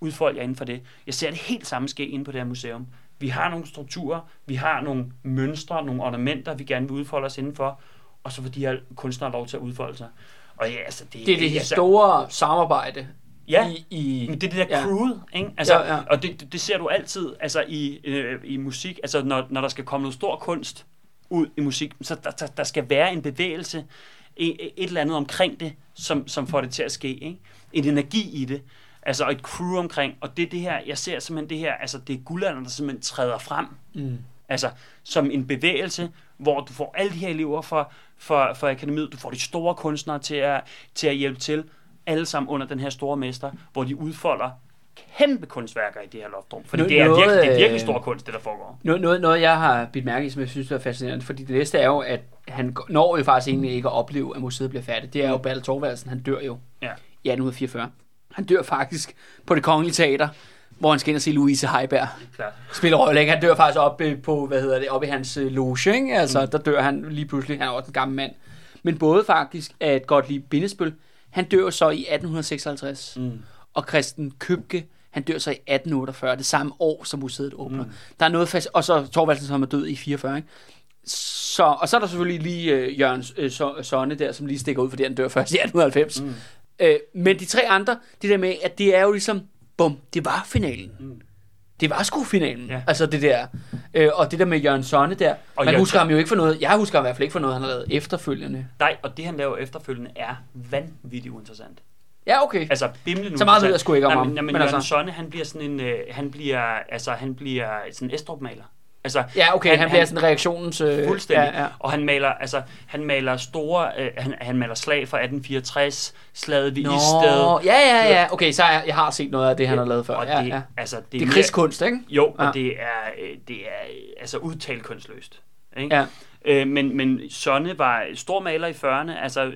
udfold jer inden for det. Jeg ser det helt samme ske inde på det her museum. Vi har nogle strukturer, vi har nogle mønstre, nogle ornamenter, vi gerne vil udfolde os indenfor, og så får de her kunstnere lov til at udfolde sig. Og ja, altså, det, Det er det altså, store samarbejde Ja, i, i men det er det der ja. crewet, ikke? Altså, Ja, ja. Og det, det, det ser du altid altså i, øh, i musik, altså når, når der skal komme noget stor kunst ud i musik, så der, der, der skal være en bevægelse, et, et eller andet omkring det, som, som får det til at ske, ikke? En energi i det. Altså, og et crew omkring, og det er det her, jeg ser simpelthen det her, altså det er guldalderen, der simpelthen træder frem. Mm. Altså, som en bevægelse, hvor du får alle de her elever fra, fra, fra akademiet, du får de store kunstnere til at, til at hjælpe til, alle sammen under den her store mester, hvor de udfolder kæmpe kunstværker i det her loftrum. Fordi Nå- det er, noget, virkelig, det er virkelig øh, stor kunst, det der foregår. Noget, noget, noget, jeg har bidt mærke i, som jeg synes er fascinerende, fordi det næste er jo, at han når jo faktisk egentlig ikke at opleve, at museet bliver færdigt. Det er jo Bertel Thorvaldsen, han dør jo Ja. i 1844. Han dør faktisk på det kongelige teater, hvor han skal ind og se Louise Heiberg Klart. spille rolle. ikke? Han dør faktisk op øh, på, hvad hedder det, op i hans øh, loge, ikke? Altså, mm. der dør han lige pludselig. Han er også en gammel mand. Men både faktisk godt lige Bindesbøl, han dør så i 1856. Mm. Og Christen Købke, han dør så i 1848, det samme år, som museet åbner. Mm. Der er noget fast, og så Thorvaldsen, som er død i 44, ikke? Så, og så er der selvfølgelig lige øh, Jørgen øh, So- Sonne der, som lige stikker ud, fordi han dør først i 1890. Mm. Øh, men de tre andre, det der med, at det er jo ligesom, bum, det var finalen. Mm. Det var sgu finalen. Ja. Altså det der. Øh, og det der med Jørgen Sonne der, Og man Jørgen husker ham jo ikke for noget. Jeg husker ham i hvert fald ikke for noget, han har lavet efterfølgende. Nej, og det han laver efterfølgende er vanvittigt uinteressant. Ja, okay. Altså bimlende Så meget ved jeg sgu ikke om ham, Men, nej, men, men men altså- altså... Sonne, han bliver sådan en, øh, han bliver, altså han bliver sådan en Estrup-maler. Altså, Ja, okay, han, han bliver sådan reaktionens... Øh, Fuldstændig. Ja, ja. Og han maler, altså, han maler store, øh, han, han maler slag fra 1864, slaget ved Nå, Isted. ja, ja, ja. Okay, så jeg, jeg har set noget af det, han har lavet før. Og Ja, det, ja. altså, det, Det er krigskunst, ikke? Jo, og Ja. det er, øh, det er øh, altså udtalt kunstløst. Ikke? Ja. Øh, men, men Sonne var stor maler i 40'erne, altså øh,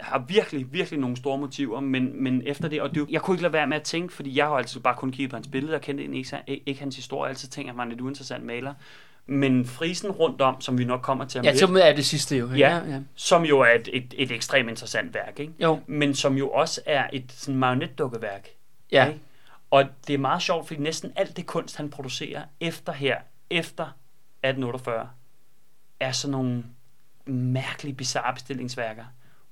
har virkelig, virkelig nogle store motiver, men, men efter det, og det, jeg kunne ikke lade være med at tænke, fordi jeg har altid bare kun kigget på hans billeder, og kendte ikke, ikke hans historie, altid tænkt, at han var en lidt uinteressant maler. Men frisen rundt om, som vi nok kommer til om Ja, lidt, som er det sidste jo. ikke? Ja. ja. som jo er et, et, et ekstremt interessant værk, ikke? Jo, men som jo også er et sådan marionetdukkeværk. ja. Ikke? Og det er meget sjovt, fordi næsten alt det kunst, han producerer efter her, efter 1848, er sådan nogle mærkelige, bizarre bestillingsværker,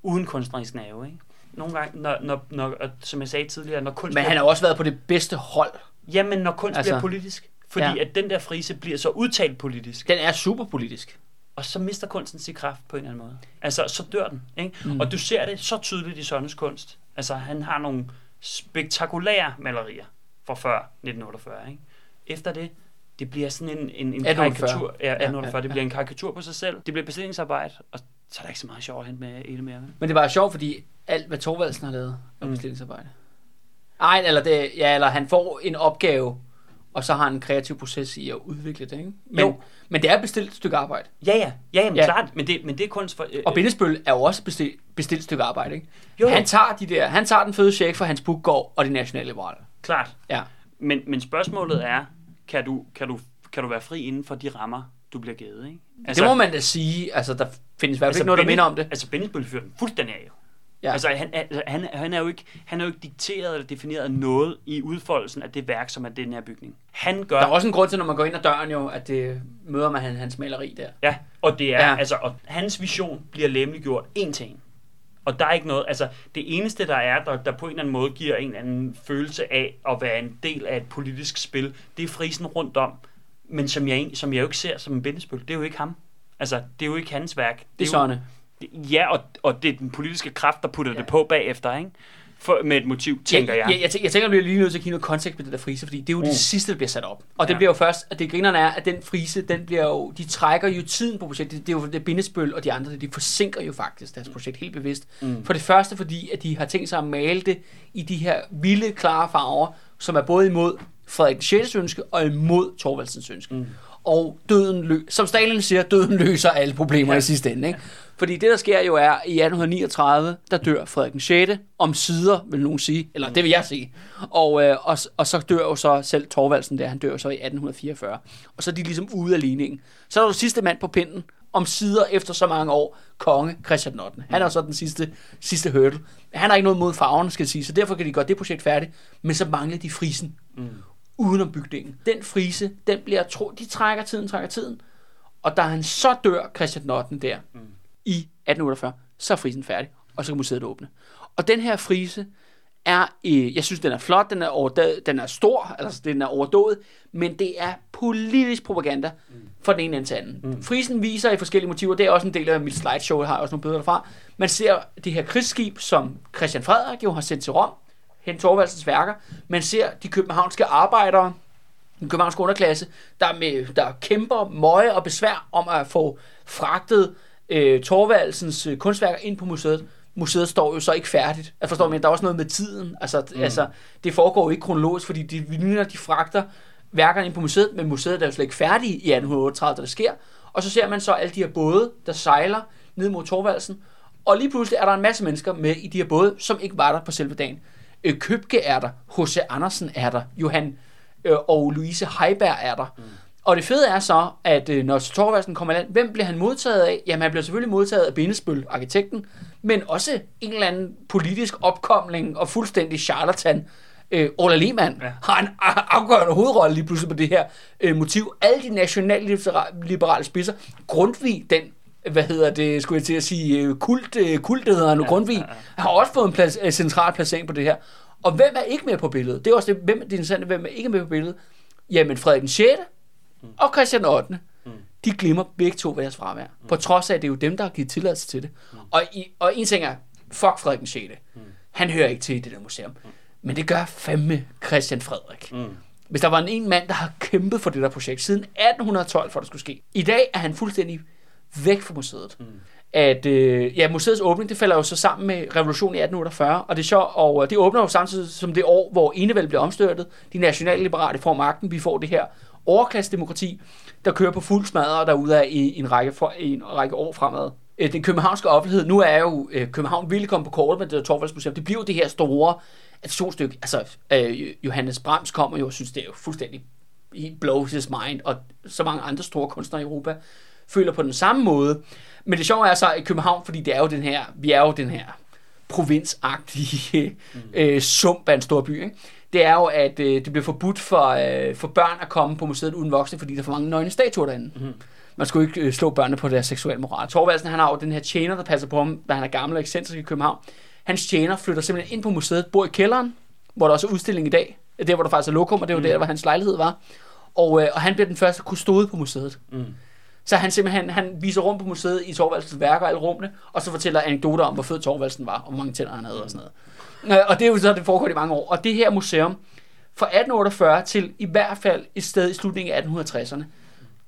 uden kunstnerisk nerve. Ikke? Nogle gange, når, når, når, som jeg sagde tidligere, når kunst Men han har også været på det bedste hold. Jamen, når kunst Altså- bliver politisk. Fordi Ja. at den der frise bliver så udtalt politisk. Den er super politisk. Og så mister kunsten sin kraft på en eller anden måde. Altså, så dør den. Ikke? Mm. Og du ser det så tydeligt i Sonnes kunst. Altså, han har nogle spektakulære malerier fra før 1948. Ikke? Efter det, det bliver sådan en, en, en 1848. karikatur. Ja, 1848. ja, Det bliver en karikatur på sig selv. Det bliver bestillingsarbejde, og så er der ikke så meget sjovt at hente med i det mere. vel? Men det var sjovt, fordi alt, hvad Thorvaldsen har lavet, er Mm. bestillingsarbejde. Ej, eller, det, ja, eller han får en opgave, og så har han en kreativ proces i at udvikle det, ikke? Men, Jo. men det er bestilt et stykke arbejde. Ja, ja. Ja, jamen, Ja. ja. klart. Men det, men det er kunst for... Øh, Og Bindesbøl er jo også bestilt, bestilt stykke arbejde, ikke? jo, Han tager, de der, han tager den føde check for Hans Bukgaard og de nationale liberale. klart. Ja. Men, men spørgsmålet er, kan du, kan, du, kan du være fri inden for de rammer, du bliver givet? Ikke? Altså, det må man da sige. Altså, der findes i hvert fald altså, ikke noget, der Benny- minder om det. Altså, Bennett fyrer den fuldstændig af. Jo. Ja. Altså, han, altså, han, han, er jo ikke, han er jo ikke dikteret eller defineret af noget i udfoldelsen af det værk, som er den her bygning. Han gør... Der er også en grund til, når man går ind ad døren jo, at det møder man han- hans maleri der. Ja, og det er, Ja. altså, og hans vision bliver lemliggjort en til en. Og der er ikke noget, altså det eneste der er, der, der på en eller anden måde giver en eller anden følelse af at være en del af et politisk spil, det er frisen rundt om, men som jeg, som jeg jo ikke ser som en bindespil, det er jo ikke ham. Altså, det er jo ikke hans værk. Det er jo, sådan. Ja, og, og det er den politiske kraft, der putter ja. det på bagefter, ikke? For, med et motiv, tænker jeg. jeg, jeg, tænker, jeg tænker, at vi er lige nødt til at give noget kontekst med det der frise, fordi det er jo mm. det sidste, der bliver sat op. Og det Ja. bliver jo først, at det grinerne er, at den frise, den bliver jo, de trækker jo tiden på projektet. Det, det er jo det Bindesbøl og de andre, de forsinker jo faktisk deres projekt helt bevidst. Mm. For det første, fordi at de har tænkt sig at male det i de her vilde, klare farver, som er både imod Frederik 6. ønske og imod Thorvaldsens ønske. Mm. Og døden lø- som Stalin siger, døden løser alle problemer ja. i sidste ende. Ikke? Fordi det, der sker jo er, i 1839, der dør Frederik den 6. om sider, vil nogen sige. Eller det vil jeg sige. Og, øh, og, og så dør jo så selv Thorvaldsen der, han dør jo så i 1844. Og så er de ligesom ude af ligningen. Så er der jo sidste mand på pinden, om sider efter så mange år, konge Christian 8. Han er jo så den sidste, sidste hurdle. Han har ikke noget mod farven, skal jeg sige, så derfor kan de gøre det projekt færdigt. Men så mangler de frisen Mm. Udenom bygningen. Den frise, den bliver tro, de trækker tiden, trækker tiden. Og da han så dør, Christian 8. der, Mm. i 1848, så er frisen færdig, og så kan museet åbne. Og den her frise er, øh, jeg synes, den er flot, den er, overdå- den er stor, altså den er overdået, men det er politisk propaganda fra den ene ende til anden. Mm. Frisen viser i forskellige motiver, det er også en del af mit slideshow, jeg har også nogle billeder derfra. Man ser det her krigsskib, som Christian Frederik jo har sendt til Rom, Hen Thorvaldsens værker. Man ser de københavnske arbejdere, den københavnske underklasse, der, med, der kæmper møje og besvær om at få fragtet øh, Thorvaldsens øh, kunstværker ind på museet. Museet står jo så ikke færdigt. Jeg forstår, men der er også noget med tiden. Altså, mm. altså, det foregår jo ikke kronologisk, fordi de ligner, de fragter værkerne ind på museet, men museet er jo slet ikke færdigt i 1838, da det sker. Og så ser man så alle de her både, der sejler ned mod Torvaldsen, og lige pludselig er der en masse mennesker med i de her både, som ikke var der på selve dagen. Øh, Købke er der, H.C. Andersen er der, Johan øh, og Louise Heiberg er der. Mm. Og det fede er så, at øh, når Torvaldsen kommer land, hvem bliver han modtaget af? Jamen han bliver selvfølgelig modtaget af Bindesbøl, arkitekten, men også en eller anden politisk opkomling og fuldstændig charlatan. Øh, Ola Lehmann ja. har en afgørende hovedrolle lige pludselig på det her øh, motiv. Alle de nationalliberale spidser. Grundtvig, den hvad hedder det, skulle jeg til at sige, øh, kult, øh, kult hedder nu, ja, Grundtvig, ja, ja. har også fået en plads, en central placering på det her. Og hvem er ikke med på billedet? Det er også det, hvem, det er interessant, hvem er ikke med på billedet? Jamen Frederik den 6. Mm. og Christian 8. Mm. De glimmer begge to ved deres fravær. Mm. På trods af, at det er jo dem, der har givet tilladelse til det. Mm. Og, i, og en ting er, fuck Frederik den 6. Mm. Han hører ikke til i det der museum. Mm. Men det gør fandme Christian Frederik. Mm. Hvis der var en, en mand, der har kæmpet for det der projekt siden 1812, for det skulle ske. I dag er han fuldstændig væk fra museet. Mm. At øh, ja, museets åbning, det falder jo så sammen med revolutionen i 1848, og det er sjovt, og øh, det åbner jo samtidig som det år, hvor enevælden bliver omstørtet. De nationalliberale får magten, vi får det her overklasse-demokrati, der kører på fuld smadre derude af i, en, række for, i en række år fremad. Øh, den københavnske offentlighed, nu er jo øh, København virkelig kommet på kortet med det Torvaldsmuseum. Det bliver jo det her store attraktionsstykke. Altså, øh, Johannes Brahms kommer jo og synes, det er jo fuldstændig he blows his mind, og så mange andre store kunstnere i Europa føler på den samme måde. Men det sjove er så i København, fordi det er jo den her, vi er jo den her provinsagtige mm. øh, sump af en stor by. Ikke? Det er jo, at øh, det bliver forbudt for, øh, for børn at komme på museet uden voksne, fordi der er for mange nøgne statuer derinde. Mm. Man skulle ikke øh, slå børnene på deres seksuelle moral. Torvaldsen, han har jo den her tjener, der passer på ham, da han er gammel og ekscentrisk i København. Hans tjener flytter simpelthen ind på museet, bor i kælderen, hvor der også er udstilling i dag. Der, hvor der faktisk er lokum, og det var mm. der, hvor hans lejlighed var. Og, øh, og han bliver den første kustode på museet. Mm. Så han simpelthen han viser rundt på museet i Torvaldsens værker, alle rummene, og så fortæller anekdoter om, hvor fed Torvaldsen var, og hvor mange tænder han havde og sådan noget. Øh, og det er jo så, det foregår i mange år. Og det her museum, fra 1848 til i hvert fald et sted i slutningen af 1860'erne,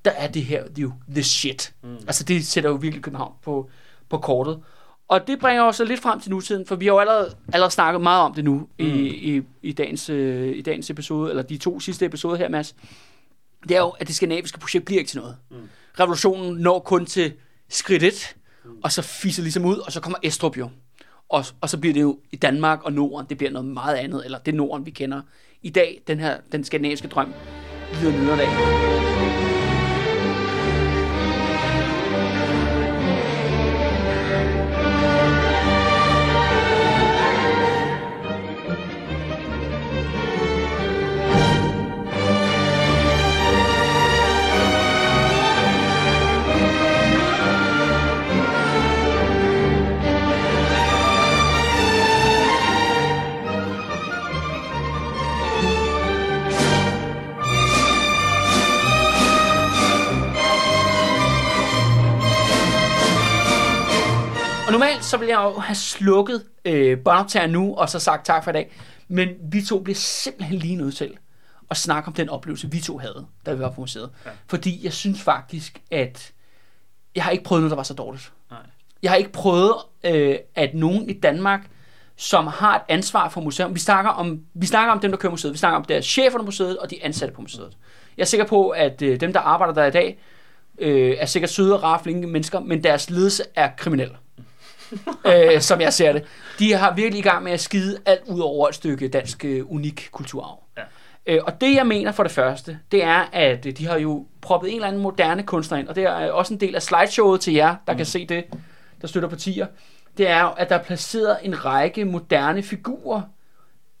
der er det her det er jo the shit. Mm. Altså det sætter jo virkelig København på, på kortet. Og det bringer os lidt frem til nutiden, for vi har jo allerede, allerede snakket meget om det nu mm. i, i, i, dagens, øh, i dagens episode, eller de to sidste episoder her, Mads. Det er jo, at det skandinaviske projekt bliver ikke til noget. Mm. Revolutionen når kun til skridt et, og så fiser ligesom ud, og så kommer Estrup jo. Og, og så bliver det jo i Danmark og Norden, det bliver noget meget andet, eller det Norden, vi kender i dag, den her, den skandinaviske drøm, lider nederlag. Normalt så ville jeg jo have slukket øh, båndoptager nu, og så sagt tak for i dag. Men vi to bliver simpelthen lige nødt til at snakke om den oplevelse, vi to havde, da vi var på museet. Ja. Fordi jeg synes faktisk, at jeg har ikke prøvet noget, der var så dårligt. Nej. Jeg har ikke prøvet, øh, at nogen i Danmark, som har et ansvar for museet, vi snakker, om, vi snakker om dem, der kører museet, vi snakker om deres chefer på museet, og de ansatte på museet. Jeg er sikker på, at øh, dem, der arbejder der i dag, øh, er sikkert søde og rare, flinke mennesker, men deres ledelse er kriminel øh, som jeg ser det. De har virkelig i gang med at skide alt ud over et stykke dansk øh, unik kulturarv. Ja. Øh, og det jeg mener for det første, det er, at de har jo proppet en eller anden moderne kunstner ind, og det er også en del af slideshowet til jer, der mm. kan se det, der støtter partier. Det er jo, at der er placeret en række moderne figurer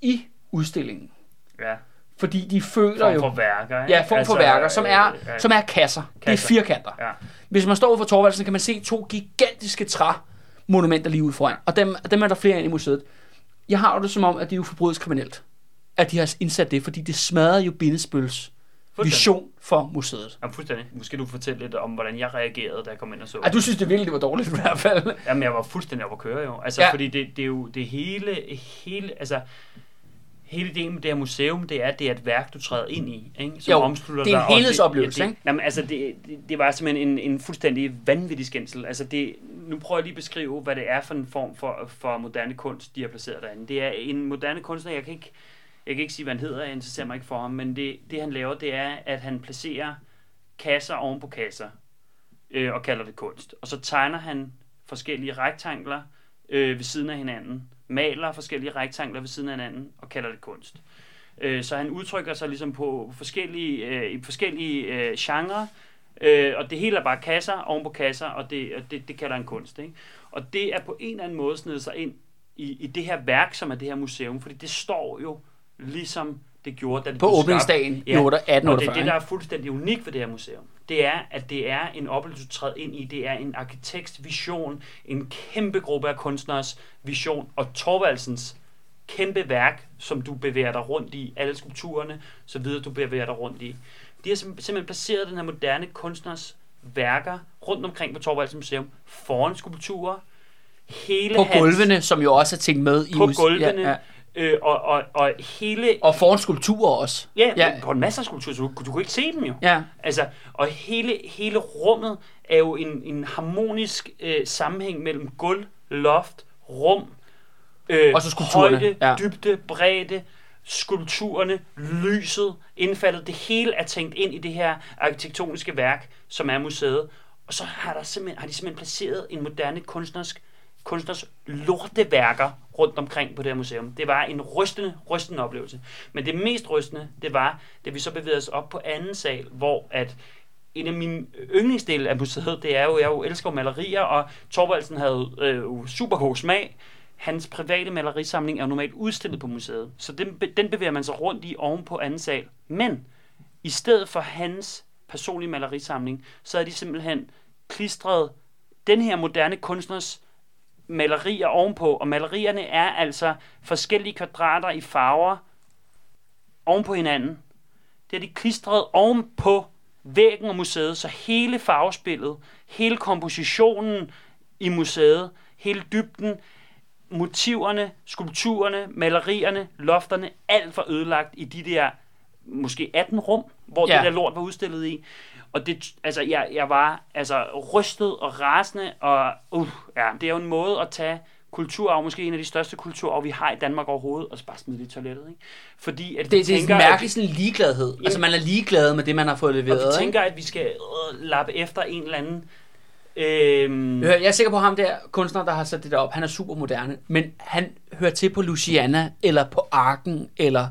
i udstillingen. Ja. Fordi de føler form jo... for værker, ikke? Ja, form altså, for værker, som er, øh, som er kasser. kasser. Det er firkanter. Ja. Hvis man står for Torvaldsen, kan man se to gigantiske træ monumenter lige ud foran. Og dem, dem er der flere ind i museet. Jeg har jo det som om, at det er jo forbrydelseskriminelt, at de har indsat det, fordi det smadrer jo Bindesbøls vision for museet. Ja, fuldstændig. Måske du fortælle lidt om, hvordan jeg reagerede, da jeg kom ind og så. Ja, du synes det virkelig, det var dårligt i hvert fald. Jamen, jeg var fuldstændig op at køre jo. Altså, ja. fordi det, det er jo det hele, hele, altså, hele ideen med det her museum, det er, at det er et værk, du træder ind i, ikke? som Jo, omslutter det er en dig, helhedsoplevelse, det, det, ikke? Jamen, altså, det, det, det var simpelthen en, en fuldstændig vanvittig skændsel. Altså, det, nu prøver jeg lige at beskrive, hvad det er for en form for, for moderne kunst, de har placeret derinde. Det er en moderne kunstner, jeg kan ikke, jeg kan ikke sige, hvad han hedder, jeg interesserer mig ikke for ham, men det, det han laver, det er, at han placerer kasser oven på kasser, øh, og kalder det kunst. Og så tegner han forskellige rektangler øh, ved siden af hinanden, maler forskellige rektangler ved siden af hinanden, og kalder det kunst. Øh, så han udtrykker sig ligesom på forskellige, øh, i forskellige øh, genrer, øh, og det hele er bare kasser oven på kasser, og det, og det, det kalder han kunst. Ikke? Og det er på en eller anden måde snedet sig ind i, i det her værk, som er det her museum, fordi det står jo ligesom det gjorde, da det På åbningsdagen Ja. 1848. Og det det, der er fuldstændig unikt ved det her museum. Det er, at det er en oplevelse, du træder ind i. Det er en arkitekts vision, en kæmpe gruppe af kunstners vision, og Torvaldsens kæmpe værk, som du bevæger dig rundt i, alle skulpturerne, så videre du bevæger dig rundt i. De har sim- simpelthen placeret den her moderne kunstners værker rundt omkring på Torvalds Museum, foran skulpturer, hele på hans, gulvene, som jo også er tænkt med i på gulvene, Ja, ja. Øh, og, og, og hele... Og foran skulpturer også. Ja, Ja. på en masse af skulpturer, så du, du kunne ikke se dem jo. Ja. Altså, og hele, hele rummet er jo en, en harmonisk øh, sammenhæng mellem gulv, loft, rum, øh, Og så skulpturerne, højde, ja. dybde, bredde, skulpturerne, lyset, indfaldet. Det hele er tænkt ind i det her arkitektoniske værk, som er museet. Og så har, der simpelthen, har de simpelthen placeret en moderne kunstners, kunstners lorteværker rundt omkring på det her museum. Det var en rystende, rystende oplevelse. Men det mest rystende, det var, da vi så bevægede os op på anden sal, hvor at en af mine yndlingsdele af museet, det er jo, jeg jo elsker malerier, og Torvaldsen havde øh, super god smag. Hans private malerisamling er jo normalt udstillet på museet, så den, den bevæger man sig rundt i oven på anden sal. Men i stedet for hans personlige malerisamling, så er de simpelthen klistret den her moderne kunstners malerier ovenpå, og malerierne er altså forskellige kvadrater i farver oven på hinanden. Det er de klistret oven på væggen af museet, så hele farvespillet, hele kompositionen i museet, hele dybden, motiverne, skulpturerne, malerierne, lofterne, alt var ødelagt i de der måske 18 rum, hvor ja. det der lort var udstillet i. Og det, altså, jeg, jeg var altså rystet og rasende, og uh, ja, det er jo en måde at tage kulturarv, måske en af de største kulturarv, vi har i Danmark overhovedet, og så bare smide det i toilettet, ikke? Fordi at Det, vi det er tænker, en at- mærkelig sådan ligegladhed. Altså man er ligeglad med det, man har fået og leveret. vi ikke? tænker, at vi skal øh, lappe efter en eller anden... Øh, Hør, Jeg er sikker på ham der kunstner, der har sat det der op. Han er super moderne. Men han hører til på Luciana, eller på Arken, eller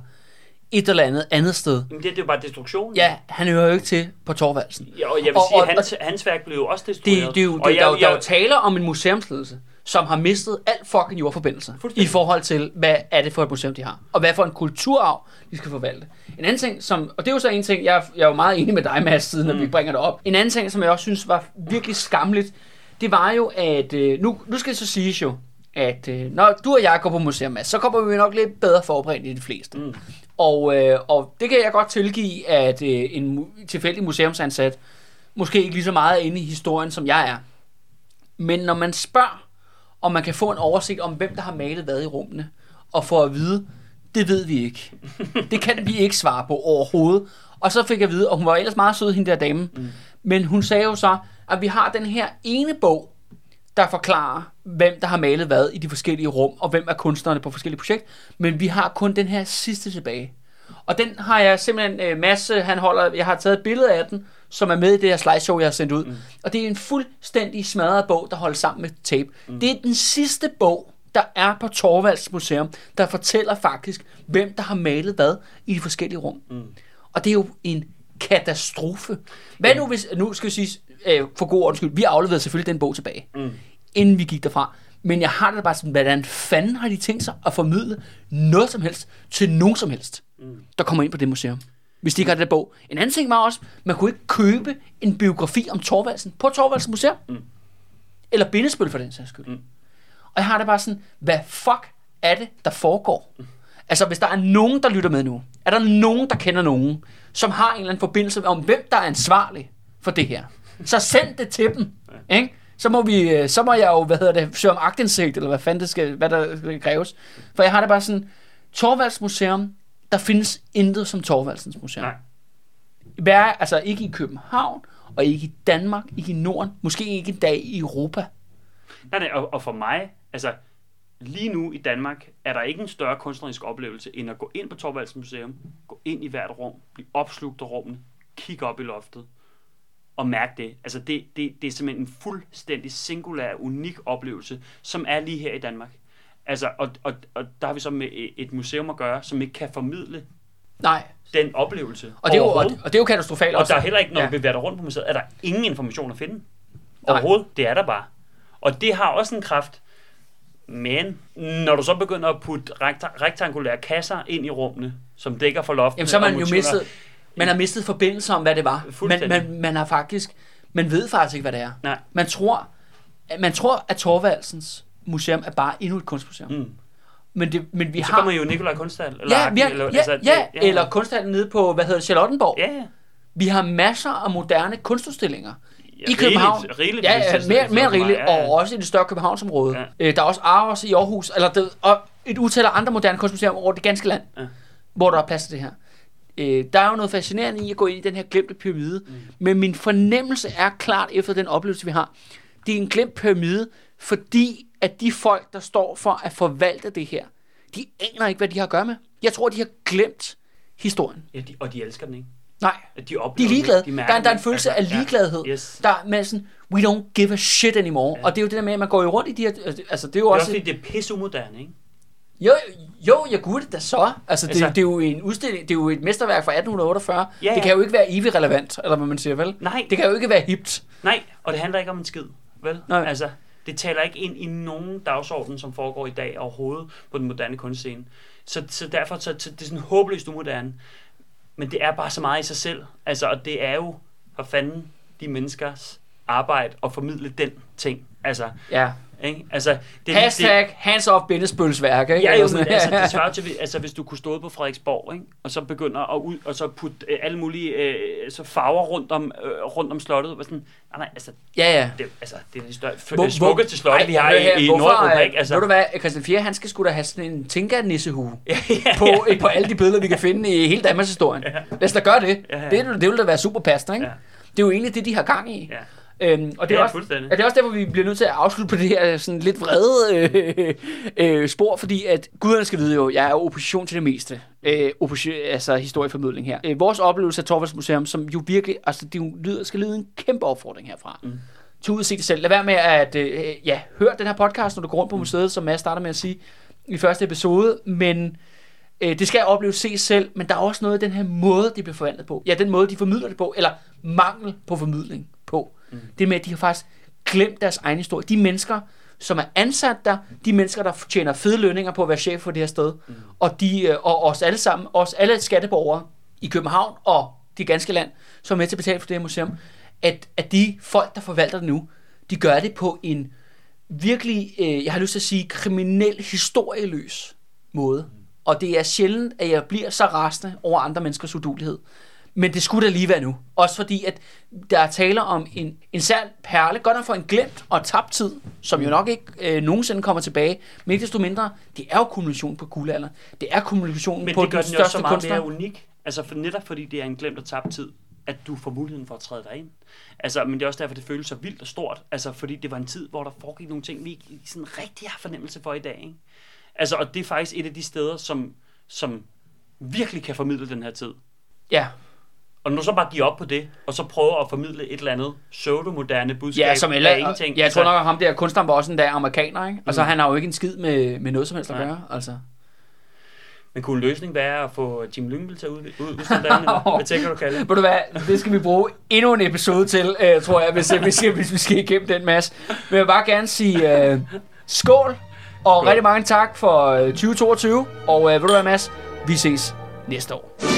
et eller andet andet sted. det, det er jo bare destruktion. Ja, han hører jo ikke til på Torvaldsen. Ja, og jeg vil Og- sige, og- at hans, hans værk blev jo også Det, destrueret. det er jo, det, og der, er jo- jeg, der er jo jeg, tale om en museumsledelse, som har mistet alt fucking jordforbindelse i forhold til, hvad er det for et museum, de har, og hvad for en kulturarv, de skal forvalte. En anden ting, som, og det er jo så en ting, jeg, er- jeg er jo meget enig med dig, Mads, siden mm. at vi bringer det op. En anden ting, som jeg også synes var virkelig skamligt, det var jo, at øh, nu, nu skal det så siges jo, at øh, når du og jeg går på museum, så kommer vi nok lidt bedre forberedt end de fleste. Mm. Og, øh, og det kan jeg godt tilgive, at øh, en tilfældig museumsansat måske ikke lige så meget inde i historien, som jeg er. Men når man spørger, om man kan få en oversigt om, hvem der har malet hvad i rummene, og få at vide, det ved vi ikke. Det kan vi ikke svare på overhovedet. Og så fik jeg at vide, og hun var ellers meget sød, hende der dame, mm. men hun sagde jo så, at vi har den her ene bog, der forklarer, hvem der har malet hvad i de forskellige rum, og hvem er kunstnerne på forskellige projekter, men vi har kun den her sidste tilbage. Og den har jeg simpelthen, øh, masse, han holder, jeg har taget et billede af den, som er med i det her slideshow, jeg har sendt ud. Mm. Og det er en fuldstændig smadret bog, der holdes sammen med tape. Mm. Det er den sidste bog, der er på Torvalds Museum, der fortæller faktisk, hvem der har malet hvad i de forskellige rum. Mm. Og det er jo en katastrofe. Hvad nu hvis, nu skal jeg sige, øh, for god ordens skyld, vi afleverede selvfølgelig den bog tilbage, mm. Inden vi gik derfra. Men jeg har det bare sådan, hvordan fanden har de tænkt sig at formidle noget som helst til nogen som helst, mm. der kommer ind på det museum? Hvis de ikke har det der bog. En anden ting var også, man kunne ikke købe en biografi om Torvaldsen på Torvaldsen Museum. Mm. Eller bindespil for den sags skyld. Mm. Og jeg har det bare sådan, hvad fuck er det, der foregår? Mm. Altså, hvis der er nogen, der lytter med nu, er der nogen, der kender nogen, som har en eller anden forbindelse om, hvem der er ansvarlig for det her, så send det til dem. Ikke? Så må, vi, øh, så må jeg jo, hvad hedder det, søge om agtindsigt, eller hvad fanden det skal, hvad der skal kræves. For jeg har det bare sådan, Torvalds Museum, der findes intet som Torvaldsens Museum. Nej. Hvad, altså ikke i København, og ikke i Danmark, ikke i Norden, måske ikke en dag i Europa. Nej, nej, og, og for mig, altså lige nu i Danmark, er der ikke en større kunstnerisk oplevelse, end at gå ind på Torvalds Museum, gå ind i hvert rum, blive opslugt af rummene, kigge op i loftet, og mærke det. Altså det, det, det er simpelthen en fuldstændig singulær, unik oplevelse, som er lige her i Danmark. Altså, og, og, og der har vi så med et museum at gøre, som ikke kan formidle Nej, den oplevelse og det er jo, og, overhovedet. og det er jo katastrofalt Og også. der er heller ikke, når Ja. vi været rundt på museet, er der ingen information at finde. Nej. Overhovedet. Det er der bare. Og det har også en kraft. Men når du så begynder at putte rekta- rektangulære kasser ind i rummene, som dækker for loftet, Jamen, så man jo mistet, man har mistet forbindelse om, hvad det var. Man, man, man har faktisk, man ved faktisk ikke, hvad det er. Nej. Man tror, man tror, at Torvaldsens museum er bare endnu et kunstmuseum. Mm. Men, det, men vi Så har... kommer jo Nikolaj Kunsthal. Eller ja, vi har, eller, ja, altså, ja, det- ja, eller kunsthallen nede på, hvad hedder det, Charlottenborg. Ja, ja. Vi har masser af moderne kunstudstillinger. Ja, I København. Rigeligt, rigeligt, Ja, ja, mere, mere rigeligt, ja, ja. og også i det større Københavnsområde. Ja. Øh, der er også Aros i Aarhus, eller det, og et utal af andre moderne kunstmuseer over det ganske land, Ja. hvor der er plads til det her. Øh, der er jo noget fascinerende i at gå ind i den her glemte pyramide, mm. men min fornemmelse er klart efter den oplevelse, vi har. Det er en glemt pyramide, fordi at de folk, der står for at forvalte det her, de aner ikke, hvad de har at gøre med. Jeg tror, de har glemt historien. Ja, de, og de elsker den, ikke? Nej, At de, de er ligeglade. de der, er, der er en følelse Altså, af ligegladhed. Ja. Yes. Der er sådan, we don't give a shit anymore. Ja. Og det er jo det der med, at man går jo rundt i de her... Altså, det er jo Det er også... også fordi, det er pisse umoderne, ikke? Jo, jo, jeg det da så. Altså, det, Altså- det, er jo en udstilling, det er jo et mesterværk fra 1848. Ja, Det ja. kan jo ikke være evigt relevant, eller hvad man siger, vel? Nej. Det kan jo ikke være hipt. Nej, og det handler ikke om en skid, vel? Nej. Altså, det taler ikke ind i nogen dagsorden, som foregår i dag overhovedet på den moderne kunstscene. Så, så derfor så, så det er sådan håbløst umoderne. Men det er bare så meget i sig selv. Altså, og det er jo for fanden de menneskers arbejde at formidle den ting. Altså, Ja. Ikke? Altså, det, Hashtag hands off bindesbølsværk, ikke? Ja, jo, men altså, det svarer til, altså, hvis du kunne stå på Frederiksborg, ikke? og så begynder at ud, og så putte øh, alle mulige øh, så farver rundt om, øh, rundt om slottet. Og sådan, nej, nej, altså, Ja, ja. det, altså, det er det større, Hvor- f- smukkeste slotte, Ej, vi har i, i Nordeuropa, ikke? Altså, Ved du hvad, Christian 4, han skal sgu da have sådan en Tinka-nissehue ja, ja, på, på alle de billeder, vi kan finde i hele Danmarks historien. Lad os da gøre det. Ja, ja. Det, det vil da være super passende, ikke? Ja. Det er jo egentlig det, de har gang i. ja. Øhm, og det er, Ja, også, ja, det er også derfor, vi bliver nødt til at afslutte på det her sådan lidt vrede øh, øh, spor, fordi at guderne skal vide jo, jeg er opposition til det meste. Øh, opposition, altså historieformidling her. Øh, vores oplevelse af Torvalds Museum, som jo virkelig, altså det lyder, skal lyde en kæmpe opfordring herfra. Mm. Tag ud og se det selv. Lad være med at, øh, ja, hør den her podcast, når du går rundt på museet, som Mads starter med at sige i første episode, men øh, det skal jeg opleve se selv, men der er også noget af den her måde, det bliver forvandlet på. Ja, den måde, de formidler det på, eller mangel på formidling på. Mm. Det med, at de har faktisk glemt deres egen historie. De mennesker, som er ansat der, de mennesker, der tjener fede lønninger på at være chef for det her sted, mm. og, de, øh, og os alle sammen, os alle skatteborgere i København og det ganske land, som er med til at betale for det her museum, at, at de folk, der forvalter det nu, de gør det på en virkelig, øh, jeg har lyst til at sige, kriminel, historieløs måde. Og det er sjældent, at jeg bliver så rasende over andre menneskers udulighed. Men det skulle da lige være nu. Også fordi, at der er taler om en, en sær perle, godt nok for en glemt og tabt tid, som jo nok ikke øh, nogensinde kommer tilbage. Men ikke desto mindre, det er jo kommunikation på guldalder. Det er kommunikationen Men på det gør den den jo også største så meget kunstner. mere unik. Altså for netop fordi det er en glemt og tabt tid, at du får muligheden for at træde dig ind. Altså, men det er også derfor, det føles så vildt og stort. Altså, fordi det var en tid, hvor der foregik nogle ting, vi ikke sådan rigtig har fornemmelse for i dag. Ikke? Altså, og det er faktisk et af de steder, som, som virkelig kan formidle den her tid. Ja, Og nu så bare give op på det, og så prøve at formidle et eller andet pseudo-moderne budskab ja som af eller, ingenting. ja, jeg tror Altså, nok, at ham der kunstneren var også en der amerikaner, ikke? Altså, han har jo ikke en skid med, med noget som helst at gøre, altså. Men kunne en løsning være at få Jim Lyngvild til at ud, ud, dagen? Hvad tænker du, Kalle? Ved du hvad, det skal vi bruge endnu en episode til, øh, tror jeg, hvis, hvis, hvis, vi skal igennem den masse. Men jeg vil bare gerne sige øh, skål, og Skål. rigtig mange tak for øh, 2022. Og øh, ved du hvad, Mads, vi ses næste år.